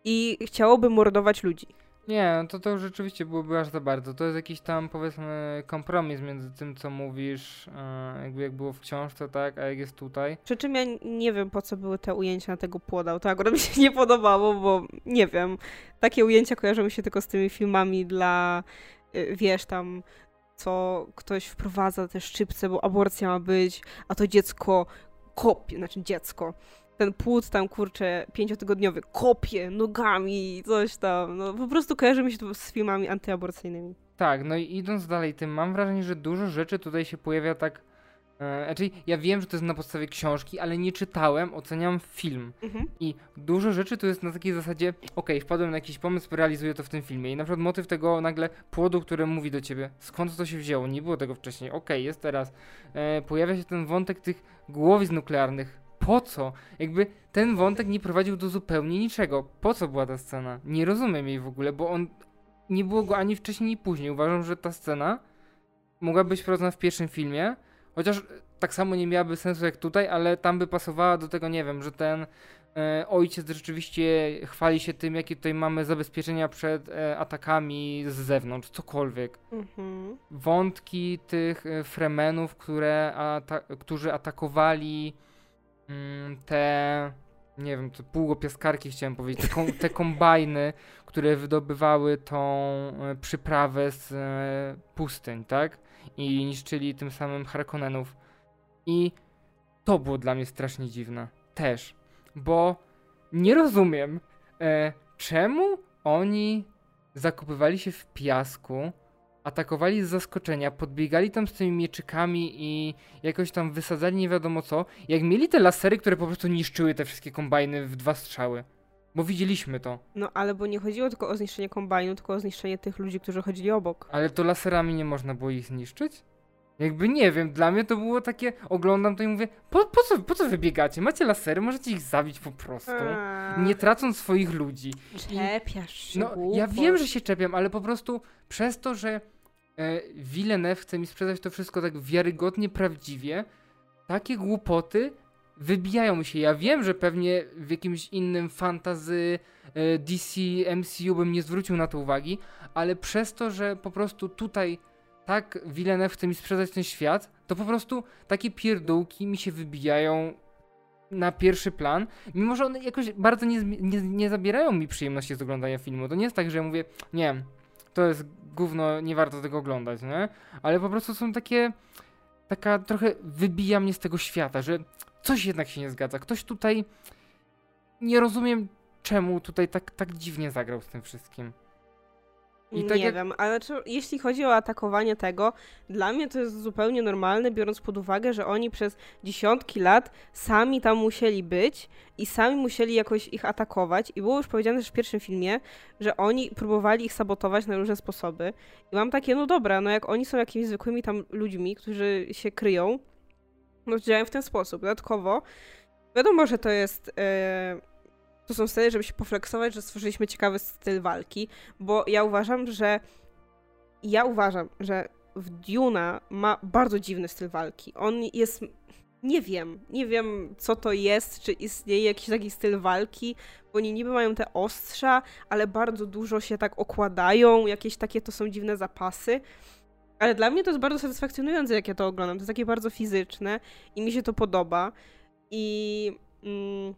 i chciałoby mordować ludzi. Nie, no to to rzeczywiście byłoby aż za bardzo. To jest jakiś tam powiedzmy kompromis między tym, co mówisz, e, jakby jak było w książce, tak, a jak jest tutaj. Przy czym ja nie wiem, po co były te ujęcia na tego płoda. To akurat mi się nie podobało, bo nie wiem. Takie ujęcia kojarzą mi się tylko z tymi filmami dla, wiesz, tam co ktoś wprowadza te szczypce, bo aborcja ma być, a to dziecko kopie, znaczy dziecko. Ten płód tam, kurczę, pięciotygodniowy, kopie nogami, coś tam. No po prostu kojarzy mi się to z filmami antyaborcyjnymi. Tak, no i idąc dalej tym, mam wrażenie, że dużo rzeczy tutaj się pojawia tak znaczy, ja wiem, że to jest na podstawie książki, ale nie czytałem, oceniam film. Mhm. I dużo rzeczy tu jest na takiej zasadzie, okej, okay, wpadłem na jakiś pomysł, realizuję to w tym filmie. I na przykład motyw tego nagle płodu, który mówi do ciebie, skąd to się wzięło, nie było tego wcześniej, okej, okay, jest teraz. E, pojawia się ten wątek tych głowic nuklearnych. Po co? Jakby ten wątek nie prowadził do zupełnie niczego. Po co była ta scena? Nie rozumiem jej w ogóle, bo on nie było go ani wcześniej, ani później. Uważam, że ta scena mogła być prowadzona w pierwszym filmie, Chociaż tak samo nie miałaby sensu jak tutaj, ale tam by pasowała do tego, nie wiem, że ten e, ojciec rzeczywiście chwali się tym, jakie tutaj mamy zabezpieczenia przed e, atakami z zewnątrz, cokolwiek. Mhm. Wątki tych e, fremenów, które ata którzy atakowali mm, te nie wiem, to pługopiaskarki chciałem powiedzieć, te, kom te kombajny, które wydobywały tą e, przyprawę z e, pustyń, tak? I niszczyli tym samym Harkonnenów. I to było dla mnie strasznie dziwne. Też. Bo nie rozumiem, e, czemu oni zakupywali się w piasku, atakowali z zaskoczenia, podbiegali tam z tymi mieczykami i jakoś tam wysadzali nie wiadomo co, jak mieli te lasery, które po prostu niszczyły te wszystkie kombajny w dwa strzały. Bo widzieliśmy to. No ale bo nie chodziło tylko o zniszczenie kombajnu, tylko o zniszczenie tych ludzi, którzy chodzili obok. Ale to laserami nie można było ich zniszczyć? Jakby nie wiem, dla mnie to było takie, oglądam to i mówię, po, po, co, po co wybiegacie? Macie lasery, możecie ich zabić po prostu, nie tracąc swoich ludzi. Czepiasz się, No, ja wiem, że się czepiam, ale po prostu przez to, że e, Villeneuve chce mi sprzedać to wszystko tak wiarygodnie, prawdziwie, takie głupoty wybijają się. Ja wiem, że pewnie w jakimś innym fantazy e, DC, MCU bym nie zwrócił na to uwagi, ale przez to, że po prostu tutaj tak Villeneuve chce mi sprzedać ten świat, to po prostu takie pierdółki mi się wybijają na pierwszy plan, mimo że one jakoś bardzo nie, nie, nie zabierają mi przyjemności z oglądania filmu. To nie jest tak, że ja mówię, nie, to jest gówno, nie warto tego oglądać, nie? Ale po prostu są takie, taka trochę wybija mnie z tego świata, że coś jednak się nie zgadza. Ktoś tutaj, nie rozumiem czemu tutaj tak, tak dziwnie zagrał z tym wszystkim. I tak nie jak... wiem, ale czy, jeśli chodzi o atakowanie tego, dla mnie to jest zupełnie normalne, biorąc pod uwagę, że oni przez dziesiątki lat sami tam musieli być i sami musieli jakoś ich atakować. I było już powiedziane też w pierwszym filmie, że oni próbowali ich sabotować na różne sposoby. I mam takie, no dobra, no jak oni są jakimiś zwykłymi tam ludźmi, którzy się kryją, no działają w ten sposób. Dodatkowo, wiadomo, że to jest. Yy to są sceny, żeby się pofleksować, że stworzyliśmy ciekawy styl walki, bo ja uważam, że ja uważam, że w Duna ma bardzo dziwny styl walki. On jest nie wiem, nie wiem co to jest, czy istnieje jakiś taki styl walki, bo oni niby mają te ostrza, ale bardzo dużo się tak okładają, jakieś takie to są dziwne zapasy. Ale dla mnie to jest bardzo satysfakcjonujące, jak ja to oglądam. To jest takie bardzo fizyczne i mi się to podoba. I mm,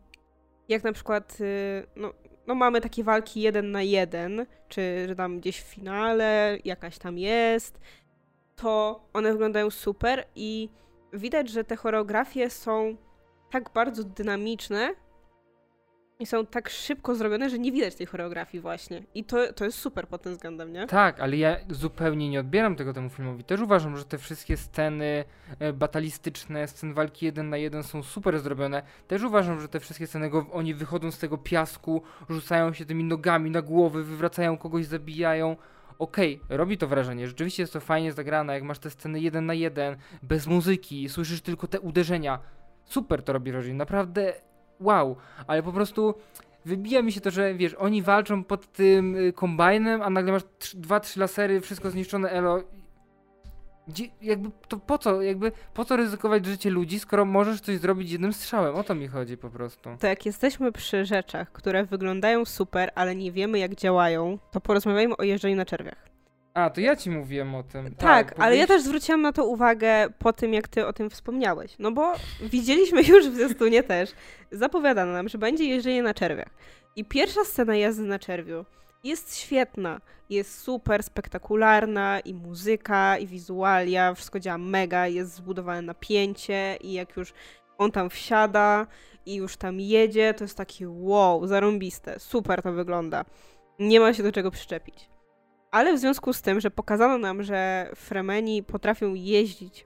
jak na przykład, y, no, no mamy takie walki jeden na jeden, czy że tam gdzieś w finale jakaś tam jest, to one wyglądają super i widać, że te choreografie są tak bardzo dynamiczne, i są tak szybko zrobione, że nie widać tej choreografii właśnie. I to, to jest super pod tym względem, nie? Tak, ale ja zupełnie nie odbieram tego temu filmowi. Też uważam, że te wszystkie sceny e, batalistyczne, sceny walki jeden na jeden są super zrobione. Też uważam, że te wszystkie sceny, go, oni wychodzą z tego piasku, rzucają się tymi nogami na głowy, wywracają kogoś, zabijają. Okej, okay, robi to wrażenie, rzeczywiście jest to fajnie zagrane, jak masz te sceny jeden na jeden, bez muzyki, słyszysz tylko te uderzenia. Super to robi wrażenie, naprawdę wow, ale po prostu wybija mi się to, że wiesz, oni walczą pod tym y, kombajnem, a nagle masz dwa, trzy lasery, wszystko zniszczone, elo. Gdzie, jakby to po co, jakby po co ryzykować życie ludzi, skoro możesz coś zrobić jednym strzałem? O to mi chodzi po prostu. To jak jesteśmy przy rzeczach, które wyglądają super, ale nie wiemy jak działają, to porozmawiajmy o jeżdżeniu na czerwiach. A, to ja ci mówiłem o tym. Tak, ale ja też zwróciłam na to uwagę po tym, jak ty o tym wspomniałeś. No bo widzieliśmy już w zwiastunie też, zapowiadano nam, że będzie jeżdżenie na czerwiach. I pierwsza scena jazdy na czerwiu jest świetna, jest super spektakularna i muzyka, i wizualia, wszystko działa mega, jest zbudowane napięcie i jak już on tam wsiada i już tam jedzie, to jest takie wow, zarąbiste, super to wygląda. Nie ma się do czego przyczepić. Ale w związku z tym, że pokazano nam, że Fremeni potrafią jeździć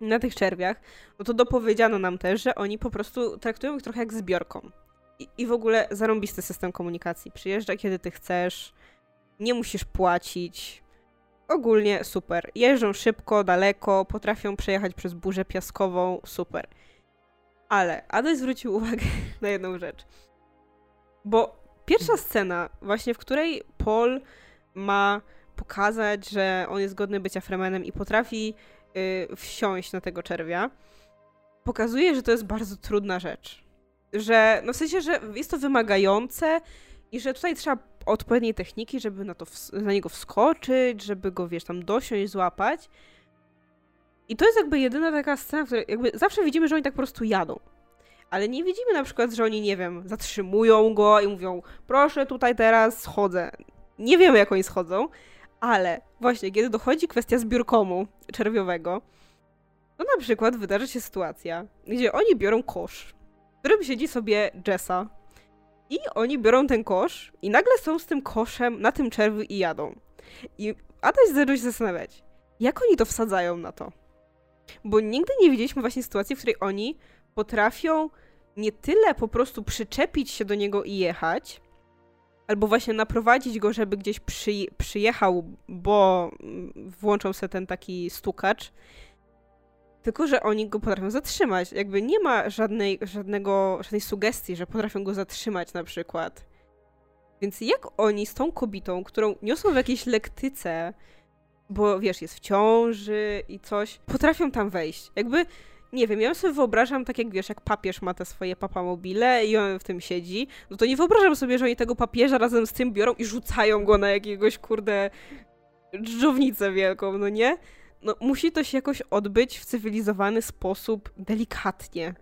na tych czerwiach, no to dopowiedziano nam też, że oni po prostu traktują ich trochę jak zbiorką. I, I w ogóle zarąbisty system komunikacji. Przyjeżdża kiedy ty chcesz, nie musisz płacić. Ogólnie super. Jeżdżą szybko, daleko, potrafią przejechać przez burzę piaskową, super. Ale Adaś zwrócił uwagę na jedną rzecz. Bo pierwsza scena, właśnie w której Paul ma pokazać, że on jest godny bycia Fremenem i potrafi yy, wsiąść na tego czerwia, pokazuje, że to jest bardzo trudna rzecz. Że, no w sensie, że jest to wymagające i że tutaj trzeba odpowiedniej techniki, żeby na, to na niego wskoczyć, żeby go, wiesz, tam dosiąść, złapać. I to jest jakby jedyna taka scena, w której jakby zawsze widzimy, że oni tak po prostu jadą. Ale nie widzimy na przykład, że oni, nie wiem, zatrzymują go i mówią, proszę tutaj teraz schodzę. Nie wiemy, jak oni schodzą, ale właśnie, kiedy dochodzi kwestia zbiórkomu czerwiowego, to na przykład wydarzy się sytuacja, gdzie oni biorą kosz, w którym siedzi sobie Jessa, i oni biorą ten kosz i nagle są z tym koszem na tym czerwiu i jadą. I Adaś zaczął się zastanawiać, jak oni to wsadzają na to? Bo nigdy nie widzieliśmy właśnie sytuacji, w której oni potrafią nie tyle po prostu przyczepić się do niego i jechać, albo właśnie naprowadzić go, żeby gdzieś przy, przyjechał, bo włączą sobie ten taki stukacz, tylko, że oni go potrafią zatrzymać. Jakby nie ma żadnej, żadnego, żadnej sugestii, że potrafią go zatrzymać na przykład. Więc jak oni z tą kobietą, którą niosą w jakiejś lektyce, bo wiesz, jest w ciąży i coś, potrafią tam wejść. Jakby, nie wiem, ja sobie wyobrażam, tak jak wiesz, jak papież ma te swoje papamobile i on w tym siedzi, no to nie wyobrażam sobie, że oni tego papieża razem z tym biorą i rzucają go na jakiegoś, kurde, dżdżownicę wielką, no nie? no, musi to się jakoś odbyć w cywilizowany sposób, delikatnie.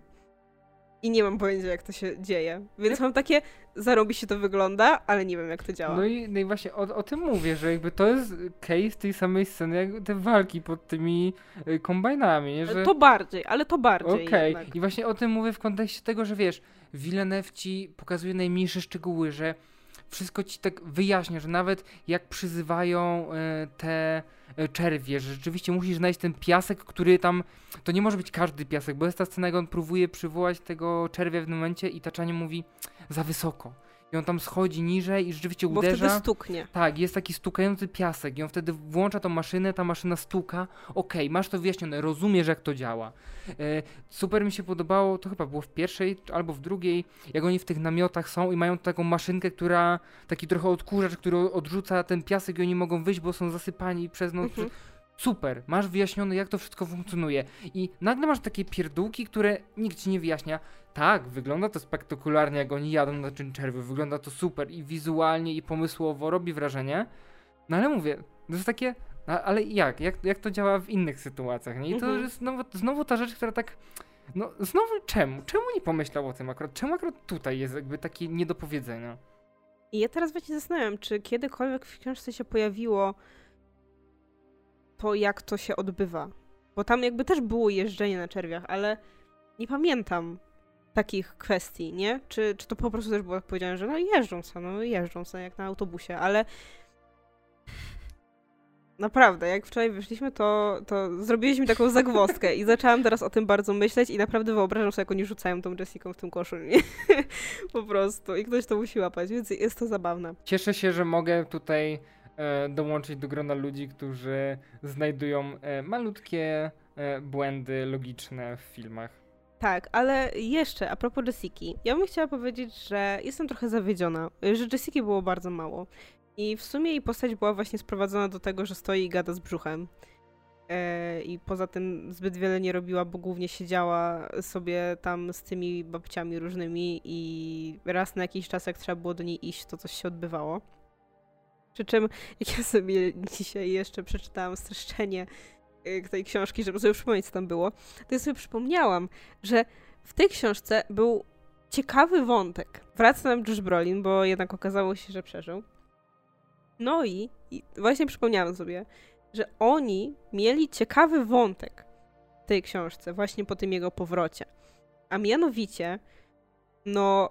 I nie mam pojęcia, jak to się dzieje. Więc mam takie, zarobi się to wygląda, ale nie wiem, jak to działa. No i, no i właśnie o, o tym mówię, że jakby to jest case tej samej sceny, jak te walki pod tymi y, kombajnami. Że... To bardziej, ale to bardziej. Okej, okay. i właśnie o tym mówię w kontekście tego, że wiesz, Villeneuve ci pokazuje najmniejsze szczegóły, że wszystko ci tak wyjaśnia, że nawet jak przyzywają y, te y, czerwie, że rzeczywiście musisz znaleźć ten piasek, który tam, to nie może być każdy piasek, bo jest ta scena, jak on próbuje przywołać tego czerwia w tym momencie i taczanie mówi za wysoko i on tam schodzi niżej i rzeczywiście Bo uderza. Bo wtedy stuknie. Tak, jest taki stukający piasek i on wtedy włącza tą maszynę, ta maszyna stuka. Okej, okay, masz to wyjaśnione, rozumiesz jak to działa. E, super mi się podobało, to chyba było w pierwszej albo w drugiej, jak oni w tych namiotach są i mają taką maszynkę, która, taki trochę odkurzacz, który odrzuca ten piasek i oni mogą wyjść, bo są zasypani przez noc. Mhm super, masz wyjaśnione, jak to wszystko funkcjonuje. I nagle masz takie pierdółki, które nikt ci nie wyjaśnia. Tak, wygląda to spektakularnie, jak oni jadą na czyn czerwy, wygląda to super i wizualnie, i pomysłowo, robi wrażenie. No ale mówię, to jest takie, ale jak? jak? Jak to działa w innych sytuacjach, nie? I to mhm. jest znowu, znowu ta rzecz, która tak, no znowu czemu? Czemu nie pomyślał o tym akurat? Czemu akurat tutaj jest jakby takie niedopowiedzenia? I ja teraz właśnie zastanawiam, czy kiedykolwiek w książce się pojawiło to, jak to się odbywa. Bo tam jakby też było jeżdżenie na czerwiach, ale nie pamiętam takich kwestii, nie? Czy, czy to po prostu też było tak powiedziane, że no jeżdżą sobie, no jeżdżą sobie jak na autobusie, ale naprawdę, jak wczoraj wyszliśmy, to, to zrobiliśmy taką zagwozdkę i zaczęłam teraz o tym bardzo myśleć i naprawdę wyobrażam sobie, jak oni rzucają tą Jessiką w tym koszu, nie? po prostu. I ktoś to musi łapać, więc jest to zabawne. Cieszę się, że mogę tutaj dołączyć do grona ludzi, którzy znajdują e, malutkie e, błędy logiczne w filmach. Tak, ale jeszcze a propos Jessiki, ja bym chciała powiedzieć, że jestem trochę zawiedziona, że Jessiki było bardzo mało. I w sumie jej postać była właśnie sprowadzona do tego, że stoi i gada z brzuchem. E, I poza tym zbyt wiele nie robiła, bo głównie siedziała sobie tam z tymi babciami różnymi i raz na jakiś czas, jak trzeba było do niej iść, to coś się odbywało. Przy czym, ja sobie dzisiaj jeszcze przeczytałam streszczenie y, tej książki, żeby sobie przypomnieć, co tam było, to ja sobie przypomniałam, że w tej książce był ciekawy wątek. Wraca nam Josh Brolin, bo jednak okazało się, że przeżył. No i, i właśnie przypomniałam sobie, że oni mieli ciekawy wątek w tej książce, właśnie po tym jego powrocie. A mianowicie, no,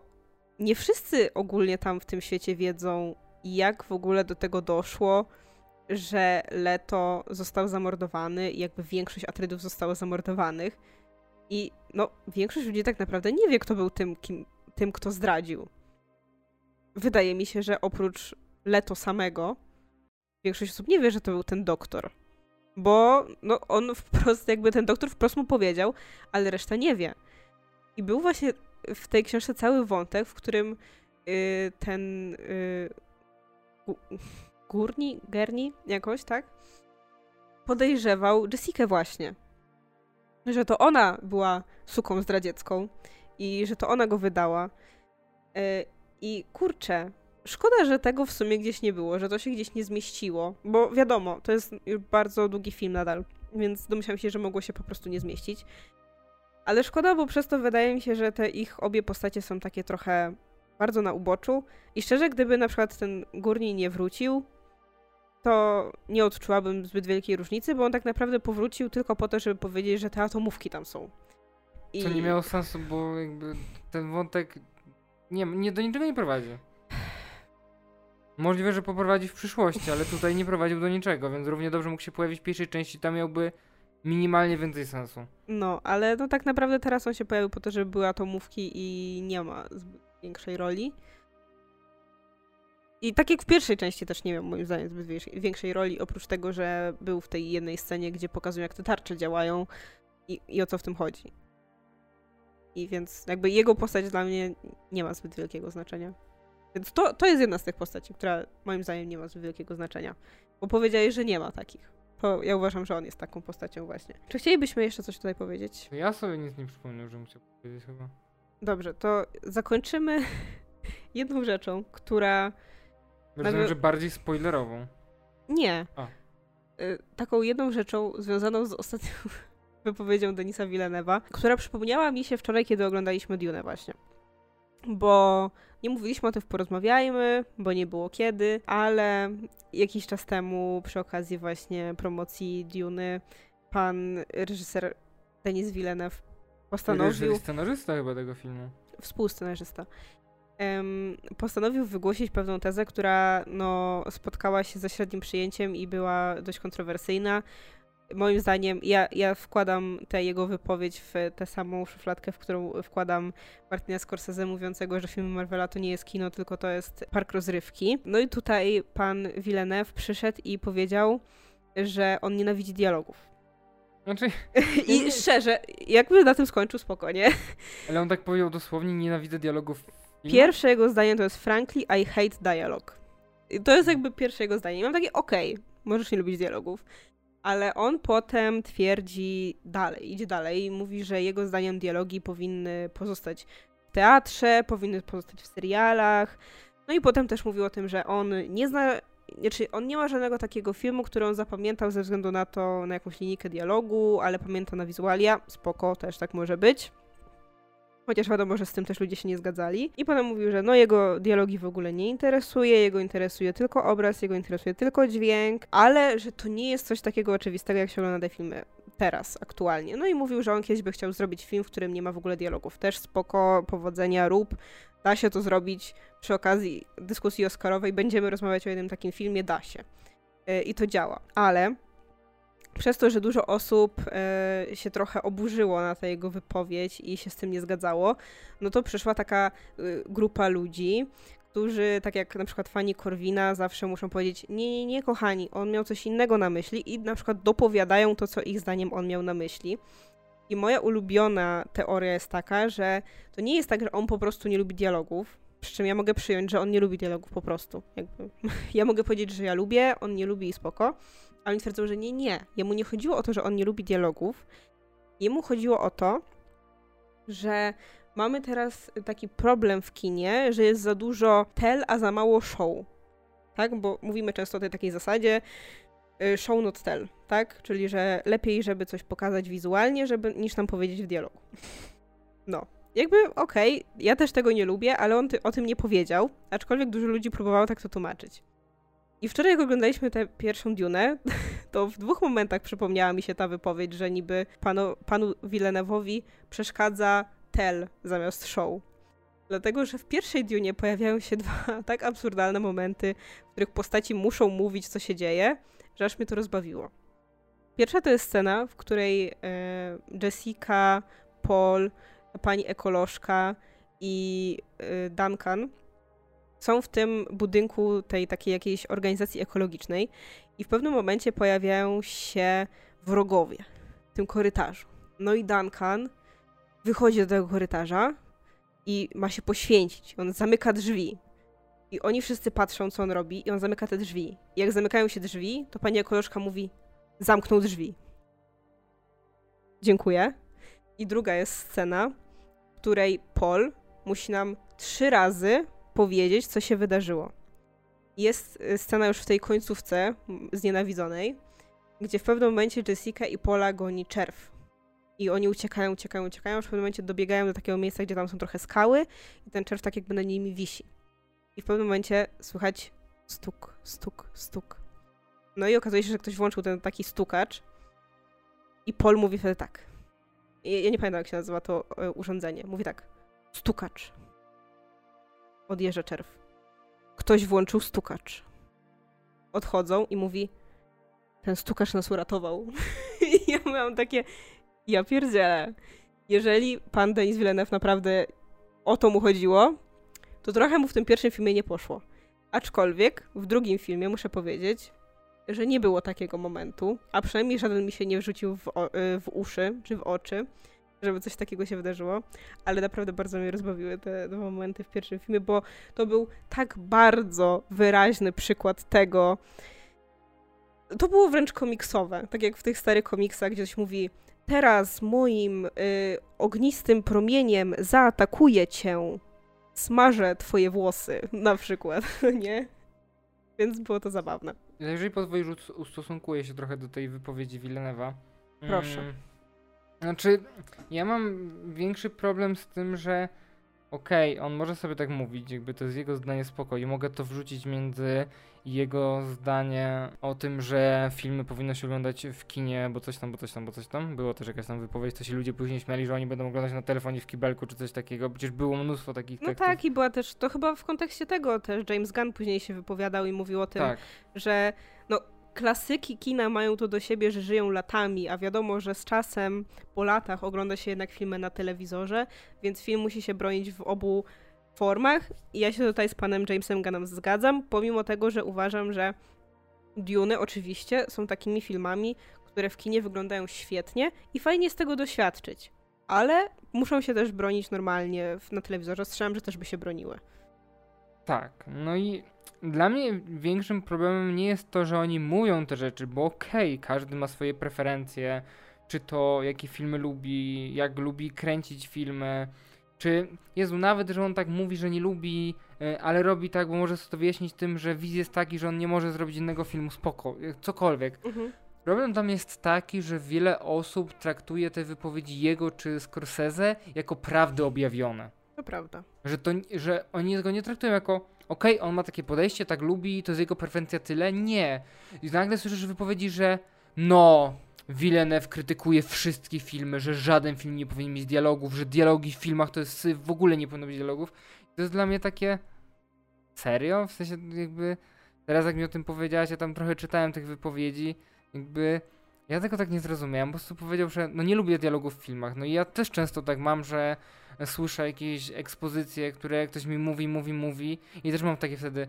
nie wszyscy ogólnie tam w tym świecie wiedzą, jak w ogóle do tego doszło, że Leto został zamordowany i jakby większość Atrydów zostało zamordowanych. I no, większość ludzi tak naprawdę nie wie, kto był tym, kim, tym kto zdradził. Wydaje mi się, że oprócz Leto samego, większość osób nie wie, że to był ten doktor. Bo no, on wprost, jakby ten doktor wprost mu powiedział, ale reszta nie wie. I był właśnie w tej książce cały wątek, w którym yy, ten yy, Gurni, Gerni, jakoś, tak? Podejrzewał Jessikę właśnie. Że to ona była suką zdradziecką i że to ona go wydała. Yy, I kurczę, szkoda, że tego w sumie gdzieś nie było, że to się gdzieś nie zmieściło, bo wiadomo, to jest bardzo długi film nadal, więc domyślam się, że mogło się po prostu nie zmieścić. Ale szkoda, bo przez to wydaje mi się, że te ich obie postacie są takie trochę bardzo na uboczu. I szczerze, gdyby na przykład ten Górni nie wrócił, to nie odczułabym zbyt wielkiej różnicy, bo on tak naprawdę powrócił tylko po to, żeby powiedzieć, że te atomówki tam są. I... Co nie miało sensu, bo jakby ten wątek nie, nie do niczego nie prowadzi. Możliwe, że poprowadzi w przyszłości, ale tutaj nie prowadził do niczego, więc równie dobrze mógł się pojawić w pierwszej części, tam miałby minimalnie więcej sensu. No, ale no tak naprawdę teraz on się pojawił po to, żeby były atomówki i nie ma zbyt większej roli. I tak jak w pierwszej części też nie miał moim zdaniem zbyt większej roli, oprócz tego, że był w tej jednej scenie, gdzie pokazują jak te tarcze działają i, i o co w tym chodzi. I więc jakby jego postać dla mnie nie ma zbyt wielkiego znaczenia. Więc to, to jest jedna z tych postaci, która moim zdaniem nie ma zbyt wielkiego znaczenia. Bo powiedziałeś, że nie ma takich. To ja uważam, że on jest taką postacią właśnie. Czy chcielibyśmy jeszcze coś tutaj powiedzieć? Ja sobie nic nie przypomnę, że chciał powiedzieć chyba. Dobrze, to zakończymy jedną rzeczą, która... Rozumiem, że bardziej spoilerową. Nie. A. Y, taką jedną rzeczą związaną z ostatnią wypowiedzią Denisa Villeneuve'a, która przypomniała mi się wczoraj, kiedy oglądaliśmy Dune właśnie. Bo nie mówiliśmy o tym w Porozmawiajmy, bo nie było kiedy, ale jakiś czas temu przy okazji właśnie promocji Dune pan reżyser Denis Villeneuve postanowił... scenarzysta chyba tego filmu. Współscenarzysta. Um, postanowił wygłosić pewną tezę, która no, spotkała się ze średnim przyjęciem i była dość kontrowersyjna moim zdaniem, ja, ja wkładam tę jego wypowiedź w tę samą szufladkę, w którą wkładam Martina Scorsese mówiącego, że filmy Marvela to nie jest kino, tylko to jest park rozrywki. No i tutaj pan Villeneuve przyszedł i powiedział, że on nienawidzi dialogów. Znaczy, I nie, szczerze, jakby na tym skończył spokojnie. Ale on tak powiedział dosłownie, nienawidzę dialogów. Pierwsze jego zdanie to jest frankly, I hate dialogue. I to jest jakby pierwsze jego zdanie. I mam takie, okej, okay, możesz nie lubić dialogów ale on potem twierdzi dalej, idzie dalej i mówi, że jego zdaniem dialogi powinny pozostać w teatrze, powinny pozostać w serialach. No i potem też mówił o tym, że on nie zna, znaczy on nie ma żadnego takiego filmu, który on zapamiętał ze względu na to, na jakąś linijkę dialogu, ale pamięta na wizualia, spoko, też tak może być. Chociaż wiadomo, że z tym też ludzie się nie zgadzali. I potem mówił, że no jego dialogi w ogóle nie interesuje, jego interesuje tylko obraz, jego interesuje tylko dźwięk, ale że to nie jest coś takiego oczywistego, jak się ogląda te filmy teraz, aktualnie. No i mówił, że on kiedyś by chciał zrobić film, w którym nie ma w ogóle dialogów. Też spoko, powodzenia, rób. Da się to zrobić przy okazji dyskusji Oscarowej. Będziemy rozmawiać o jednym takim filmie, da się. Yy, I to działa. Ale przez to, że dużo osób e, się trochę oburzyło na tę jego wypowiedź i się z tym nie zgadzało, no to przyszła taka e, grupa ludzi, którzy, tak jak na przykład fani Korwina, zawsze muszą powiedzieć: Nie, nie, nie, kochani, on miał coś innego na myśli, i na przykład dopowiadają to, co ich zdaniem on miał na myśli. I moja ulubiona teoria jest taka, że to nie jest tak, że on po prostu nie lubi dialogów, Przy czym ja mogę przyjąć, że on nie lubi dialogów po prostu. Jakby. Ja mogę powiedzieć, że ja lubię, on nie lubi i spoko. Ale oni twierdzą, że nie, nie. Jemu nie chodziło o to, że on nie lubi dialogów. Jemu chodziło o to, że mamy teraz taki problem w kinie, że jest za dużo tell, a za mało show. Tak? Bo mówimy często o tej takiej zasadzie y, show not tell, tak? Czyli, że lepiej, żeby coś pokazać wizualnie, żeby, niż nam powiedzieć w dialogu. No. Jakby, okej, okay, ja też tego nie lubię, ale on ty, o tym nie powiedział, aczkolwiek dużo ludzi próbowało tak to tłumaczyć. I wczoraj, jak oglądaliśmy tę pierwszą Dune, to w dwóch momentach przypomniała mi się ta wypowiedź, że niby panu, panu Villeneuve'owi przeszkadza tell zamiast show. Dlatego, że w pierwszej Dune pojawiają się dwa tak absurdalne momenty, w których postaci muszą mówić, co się dzieje, że aż mnie to rozbawiło. Pierwsza to jest scena, w której e, Jessica, Paul, pani ekolożka i e, Duncan są w tym budynku tej takiej jakiejś organizacji ekologicznej i w pewnym momencie pojawiają się wrogowie w tym korytarzu. No i Duncan wychodzi do tego korytarza i ma się poświęcić. On zamyka drzwi. I oni wszyscy patrzą, co on robi, i on zamyka te drzwi. I jak zamykają się drzwi, to pani ekolożka mówi: Zamknął drzwi. Dziękuję. I druga jest scena, której Paul musi nam trzy razy powiedzieć, co się wydarzyło. Jest y, scena już w tej końcówce znienawidzonej, gdzie w pewnym momencie Jessica i Paula goni czerw. I oni uciekają, uciekają, uciekają, w pewnym momencie dobiegają do takiego miejsca, gdzie tam są trochę skały i ten czerw tak jakby na nimi wisi. I w pewnym momencie słychać stuk, stuk, stuk. No i okazuje się, że ktoś włączył ten taki stukacz i Paul mówi wtedy tak. Ja nie pamiętam, jak się nazywa to e, urządzenie. Mówi tak. Stukacz. Odjeżdża czerw. Ktoś włączył stukacz. Odchodzą i mówi ten stukacz nas uratował. I ja miałam takie ja pierdzielę. Jeżeli pan Denis Villeneuve naprawdę o to mu chodziło, to trochę mu w tym pierwszym filmie nie poszło. Aczkolwiek w drugim filmie muszę powiedzieć, że nie było takiego momentu, a przynajmniej żaden mi się nie wrzucił w, o, y, w uszy czy w oczy, żeby coś takiego się wydarzyło, ale naprawdę bardzo mnie rozbawiły te dwa momenty w pierwszym filmie, bo to był tak bardzo wyraźny przykład tego. To było wręcz komiksowe, tak jak w tych starych komiksach, gdzie ktoś mówi teraz moim y, ognistym promieniem zaatakuję cię, smażę twoje włosy, na przykład, nie? Więc było to zabawne. Jeżeli pozwolisz, ustosunkuję się trochę do tej wypowiedzi Villeneuve'a. Proszę. Hmm. Znaczy, ja mam większy problem z tym, że okej, okay, on może sobie tak mówić, jakby to jest jego zdanie spoko i mogę to wrzucić między jego zdanie o tym, że filmy powinno się oglądać w kinie, bo coś tam, bo coś tam, bo coś tam. Było też jakaś tam wypowiedź, co się ludzie później śmiali, że oni będą oglądać na telefonie w kibelku czy coś takiego. Przecież było mnóstwo takich No tekstów. tak i była też, to chyba w kontekście tego też James Gunn później się wypowiadał i mówił o tym, tak. że no klasyki kina mają to do siebie, że żyją latami, a wiadomo, że z czasem, po latach ogląda się jednak filmy na telewizorze, więc film musi się bronić w obu formach. I ja się tutaj z panem Jamesem Gunnem zgadzam, pomimo tego, że uważam, że Dune oczywiście są takimi filmami, które w kinie wyglądają świetnie i fajnie z tego doświadczyć. Ale muszą się też bronić normalnie na telewizorze. Strzelam, że też by się broniły. Tak, no i dla mnie większym problemem nie jest to, że oni mówią te rzeczy, bo okej, okay, każdy ma swoje preferencje, czy to jakie filmy lubi, jak lubi kręcić filmy, czy Jezu, nawet, że on tak mówi, że nie lubi, e, ale robi tak, bo może sobie to wyjaśnić tym, że wizja jest taki, że on nie może zrobić innego filmu, spoko, e, cokolwiek. Mhm. Problem tam jest taki, że wiele osób traktuje te wypowiedzi jego czy Scorsese jako prawdy objawione. To prawda. Że, to, że oni go nie traktują jako okej, okay, on ma takie podejście, tak lubi, to jest jego preferencja tyle. Nie. I nagle słyszysz wypowiedzi, że no, Villeneuve krytykuje wszystkie filmy, że żaden film nie powinien mieć dialogów, że dialogi w filmach to jest w ogóle nie powinno być dialogów. To jest dla mnie takie serio? W sensie jakby teraz jak mi o tym powiedziałaś, ja tam trochę czytałem tych wypowiedzi, jakby ja tego tak nie zrozumiałem, po prostu powiedział, że no nie lubię dialogów w filmach. No i ja też często tak mam, że słyszę jakieś ekspozycje, które ktoś mi mówi, mówi, mówi i też mam takie wtedy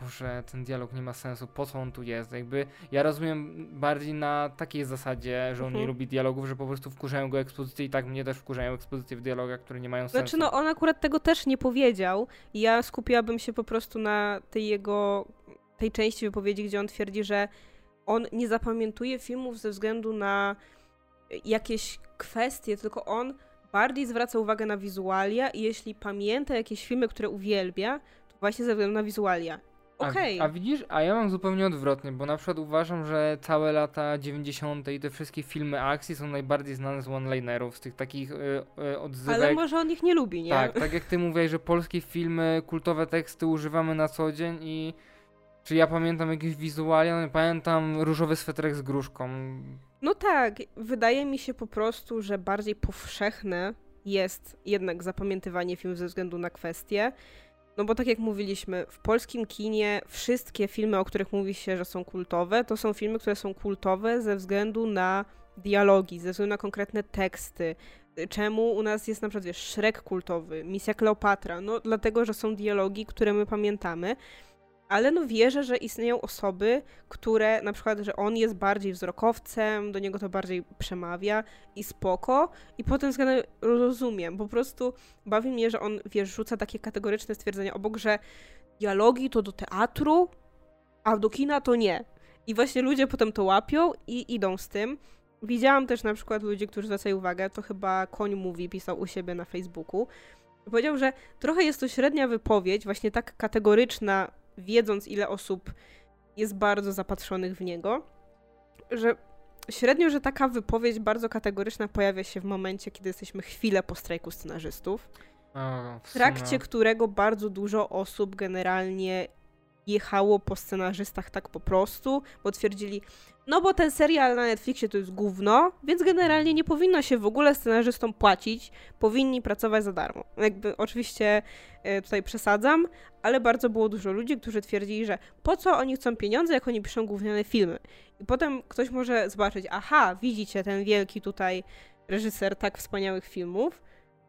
Boże, ten dialog nie ma sensu, po co on tu jest? Jakby ja rozumiem bardziej na takiej zasadzie, że on nie Mhm. lubi dialogów, że po prostu wkurzają go ekspozycje i tak mnie też wkurzają ekspozycje w dialogach, które nie mają sensu. Znaczy, no on akurat tego też nie powiedział. Ja skupiłabym się po prostu na tej jego, tej części wypowiedzi, gdzie on twierdzi, że on nie zapamiętuje filmów ze względu na jakieś kwestie, tylko on bardziej zwraca uwagę na wizualia i jeśli pamięta jakieś filmy, które uwielbia, to właśnie ze względu na wizualia. A- Okej. A, widzisz, a ja mam zupełnie odwrotnie, bo na przykład uważam, że całe lata 90. i te wszystkie filmy akcji są najbardziej znane z one-linerów, z tych takich y, y, odzywek. Ale może on ich nie lubi, nie? Tak, tak jak ty mówiłeś, że polskie filmy, kultowe teksty używamy na co dzień i czy ja pamiętam jakieś wizualia? No, pamiętam różowy sweterek z gruszką. No tak, wydaje mi się po prostu, że bardziej powszechne jest jednak zapamiętywanie filmów ze względu na kwestie. No bo tak jak mówiliśmy, w polskim kinie wszystkie filmy, o których mówi się, że są kultowe, to są filmy, które są kultowe ze względu na dialogi, ze względu na konkretne teksty. Czemu u nas jest na przykład, wiesz, Shrek kultowy, Misja Kleopatra? No dlatego, że są dialogi, które my pamiętamy. Ale no wierzę, że istnieją osoby, które na przykład, że on jest bardziej wzrokowcem, do niego to bardziej przemawia i spoko. I pod tym względem rozumiem. Po prostu bawi mnie, że on, wiesz, rzuca takie kategoryczne stwierdzenia obok, że dialogi to do teatru, a do kina to nie. I właśnie ludzie potem to łapią i idą z tym. Widziałam też na przykład ludzi, którzy zwracają uwagę, to chyba Koń Mówi pisał u siebie na Facebooku. Powiedział, że trochę jest to średnia wypowiedź, właśnie tak kategoryczna, wiedząc ile osób jest bardzo zapatrzonych w niego, że średnio, że taka wypowiedź bardzo kategoryczna pojawia się w momencie, kiedy jesteśmy chwilę po strajku scenarzystów, O, w trakcie którego bardzo dużo osób generalnie jechało po scenarzystach tak po prostu, bo twierdzili, no bo ten serial na Netflixie to jest gówno, więc generalnie nie powinno się w ogóle scenarzystom płacić, powinni pracować za darmo. Jakby oczywiście e, tutaj przesadzam, ale bardzo było dużo ludzi, którzy twierdzili, że po co oni chcą pieniądze, jak oni piszą gówniane filmy. I potem ktoś może zobaczyć, aha, widzicie, ten wielki tutaj reżyser tak wspaniałych filmów,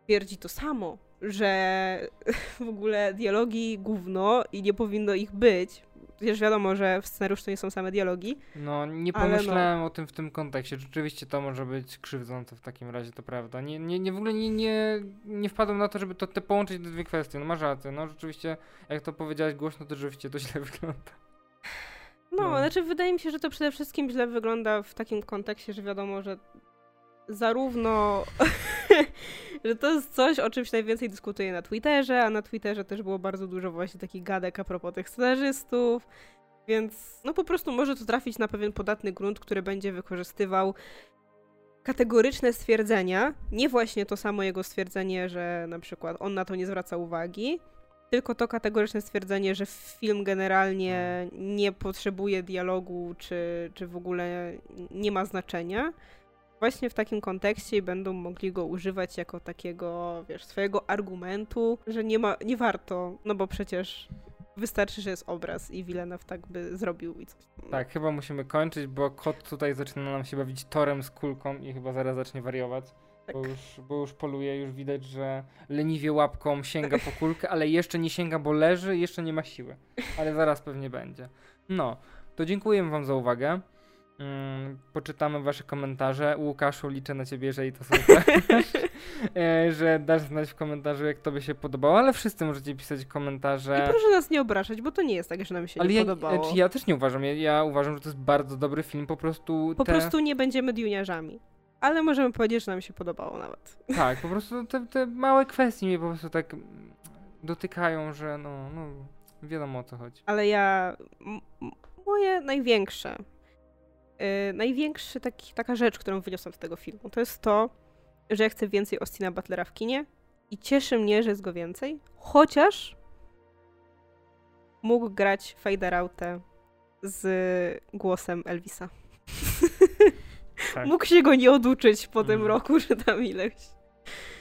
twierdzi to samo, że w ogóle dialogi gówno i nie powinno ich być. Przecież wiadomo, że w scenariuszu to nie są same dialogi. No, nie no. pomyślałem o tym w tym kontekście. Rzeczywiście to może być krzywdzące w takim razie, to prawda. Nie, nie, nie w ogóle nie, nie, nie wpadłem na to, żeby to te połączyć te dwie kwestie. No masz rację, no rzeczywiście, jak to powiedziałeś głośno, to rzeczywiście to źle wygląda. No, No. znaczy wydaje mi się, że to przede wszystkim źle wygląda w takim kontekście, że wiadomo, że zarówno, że to jest coś, o czymś najwięcej dyskutuje na Twitterze, a na Twitterze też było bardzo dużo właśnie takich gadek a propos tych scenarzystów, więc no po prostu może to trafić na pewien podatny grunt, który będzie wykorzystywał kategoryczne stwierdzenia, nie właśnie to samo jego stwierdzenie, że na przykład on na to nie zwraca uwagi, tylko to kategoryczne stwierdzenie, że film generalnie nie potrzebuje dialogu, czy, czy w ogóle nie ma znaczenia. Właśnie w takim kontekście i będą mogli go używać jako takiego, wiesz, swojego argumentu, że nie ma, nie warto, no bo przecież wystarczy, że jest obraz i Villeneuve tak by zrobił i coś. Tak, chyba musimy kończyć, bo kot tutaj zaczyna nam się bawić torem z kulką i chyba zaraz zacznie wariować. Tak. Bo, już, bo już poluje, już widać, że leniwie łapką sięga po kulkę, ale jeszcze nie sięga, bo leży, jeszcze nie ma siły. Ale zaraz pewnie będzie. No, to dziękuję wam za uwagę. Mm, poczytamy wasze komentarze. Łukaszu, liczę na ciebie, jeżeli to te, e, że dasz znać w komentarzu, jak tobie się podobało, ale wszyscy możecie pisać I komentarze. proszę nas nie obrażać, bo to nie jest tak, że nam się Ale nie ja, podobało. znaczy ja też nie uważam. Ja, ja uważam, że to jest bardzo dobry film. Po prostu. Po te, prostu nie będziemy diuniarzami. Ale możemy powiedzieć, że nam się podobało nawet. Tak, po prostu te, te małe kwestie mnie po prostu tak dotykają, że no, no wiadomo o co chodzi. Ale ja. moje największe. Yy, największy taki, taka rzecz, którą wyniosłam z tego filmu, to jest to, że ja chcę więcej Austina Butlera w kinie i cieszy mnie, że jest go więcej, chociaż mógł grać Fade Out'ę z głosem Elvisa. Tak. mógł się go nie oduczyć po tym Mhm. roku, że tam ileś.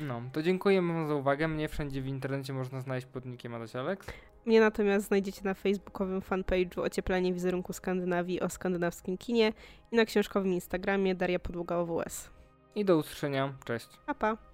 No, to dziękuję wam za uwagę. Mnie wszędzie w internecie można znaleźć pod nickiem Adaś Alex. Mnie natomiast znajdziecie na facebookowym fanpage'u Ocieplanie wizerunku Skandynawii o skandynawskim kinie i na książkowym Instagramie Daria Podługa OWS. I do usłyszenia. Cześć. Pa, pa.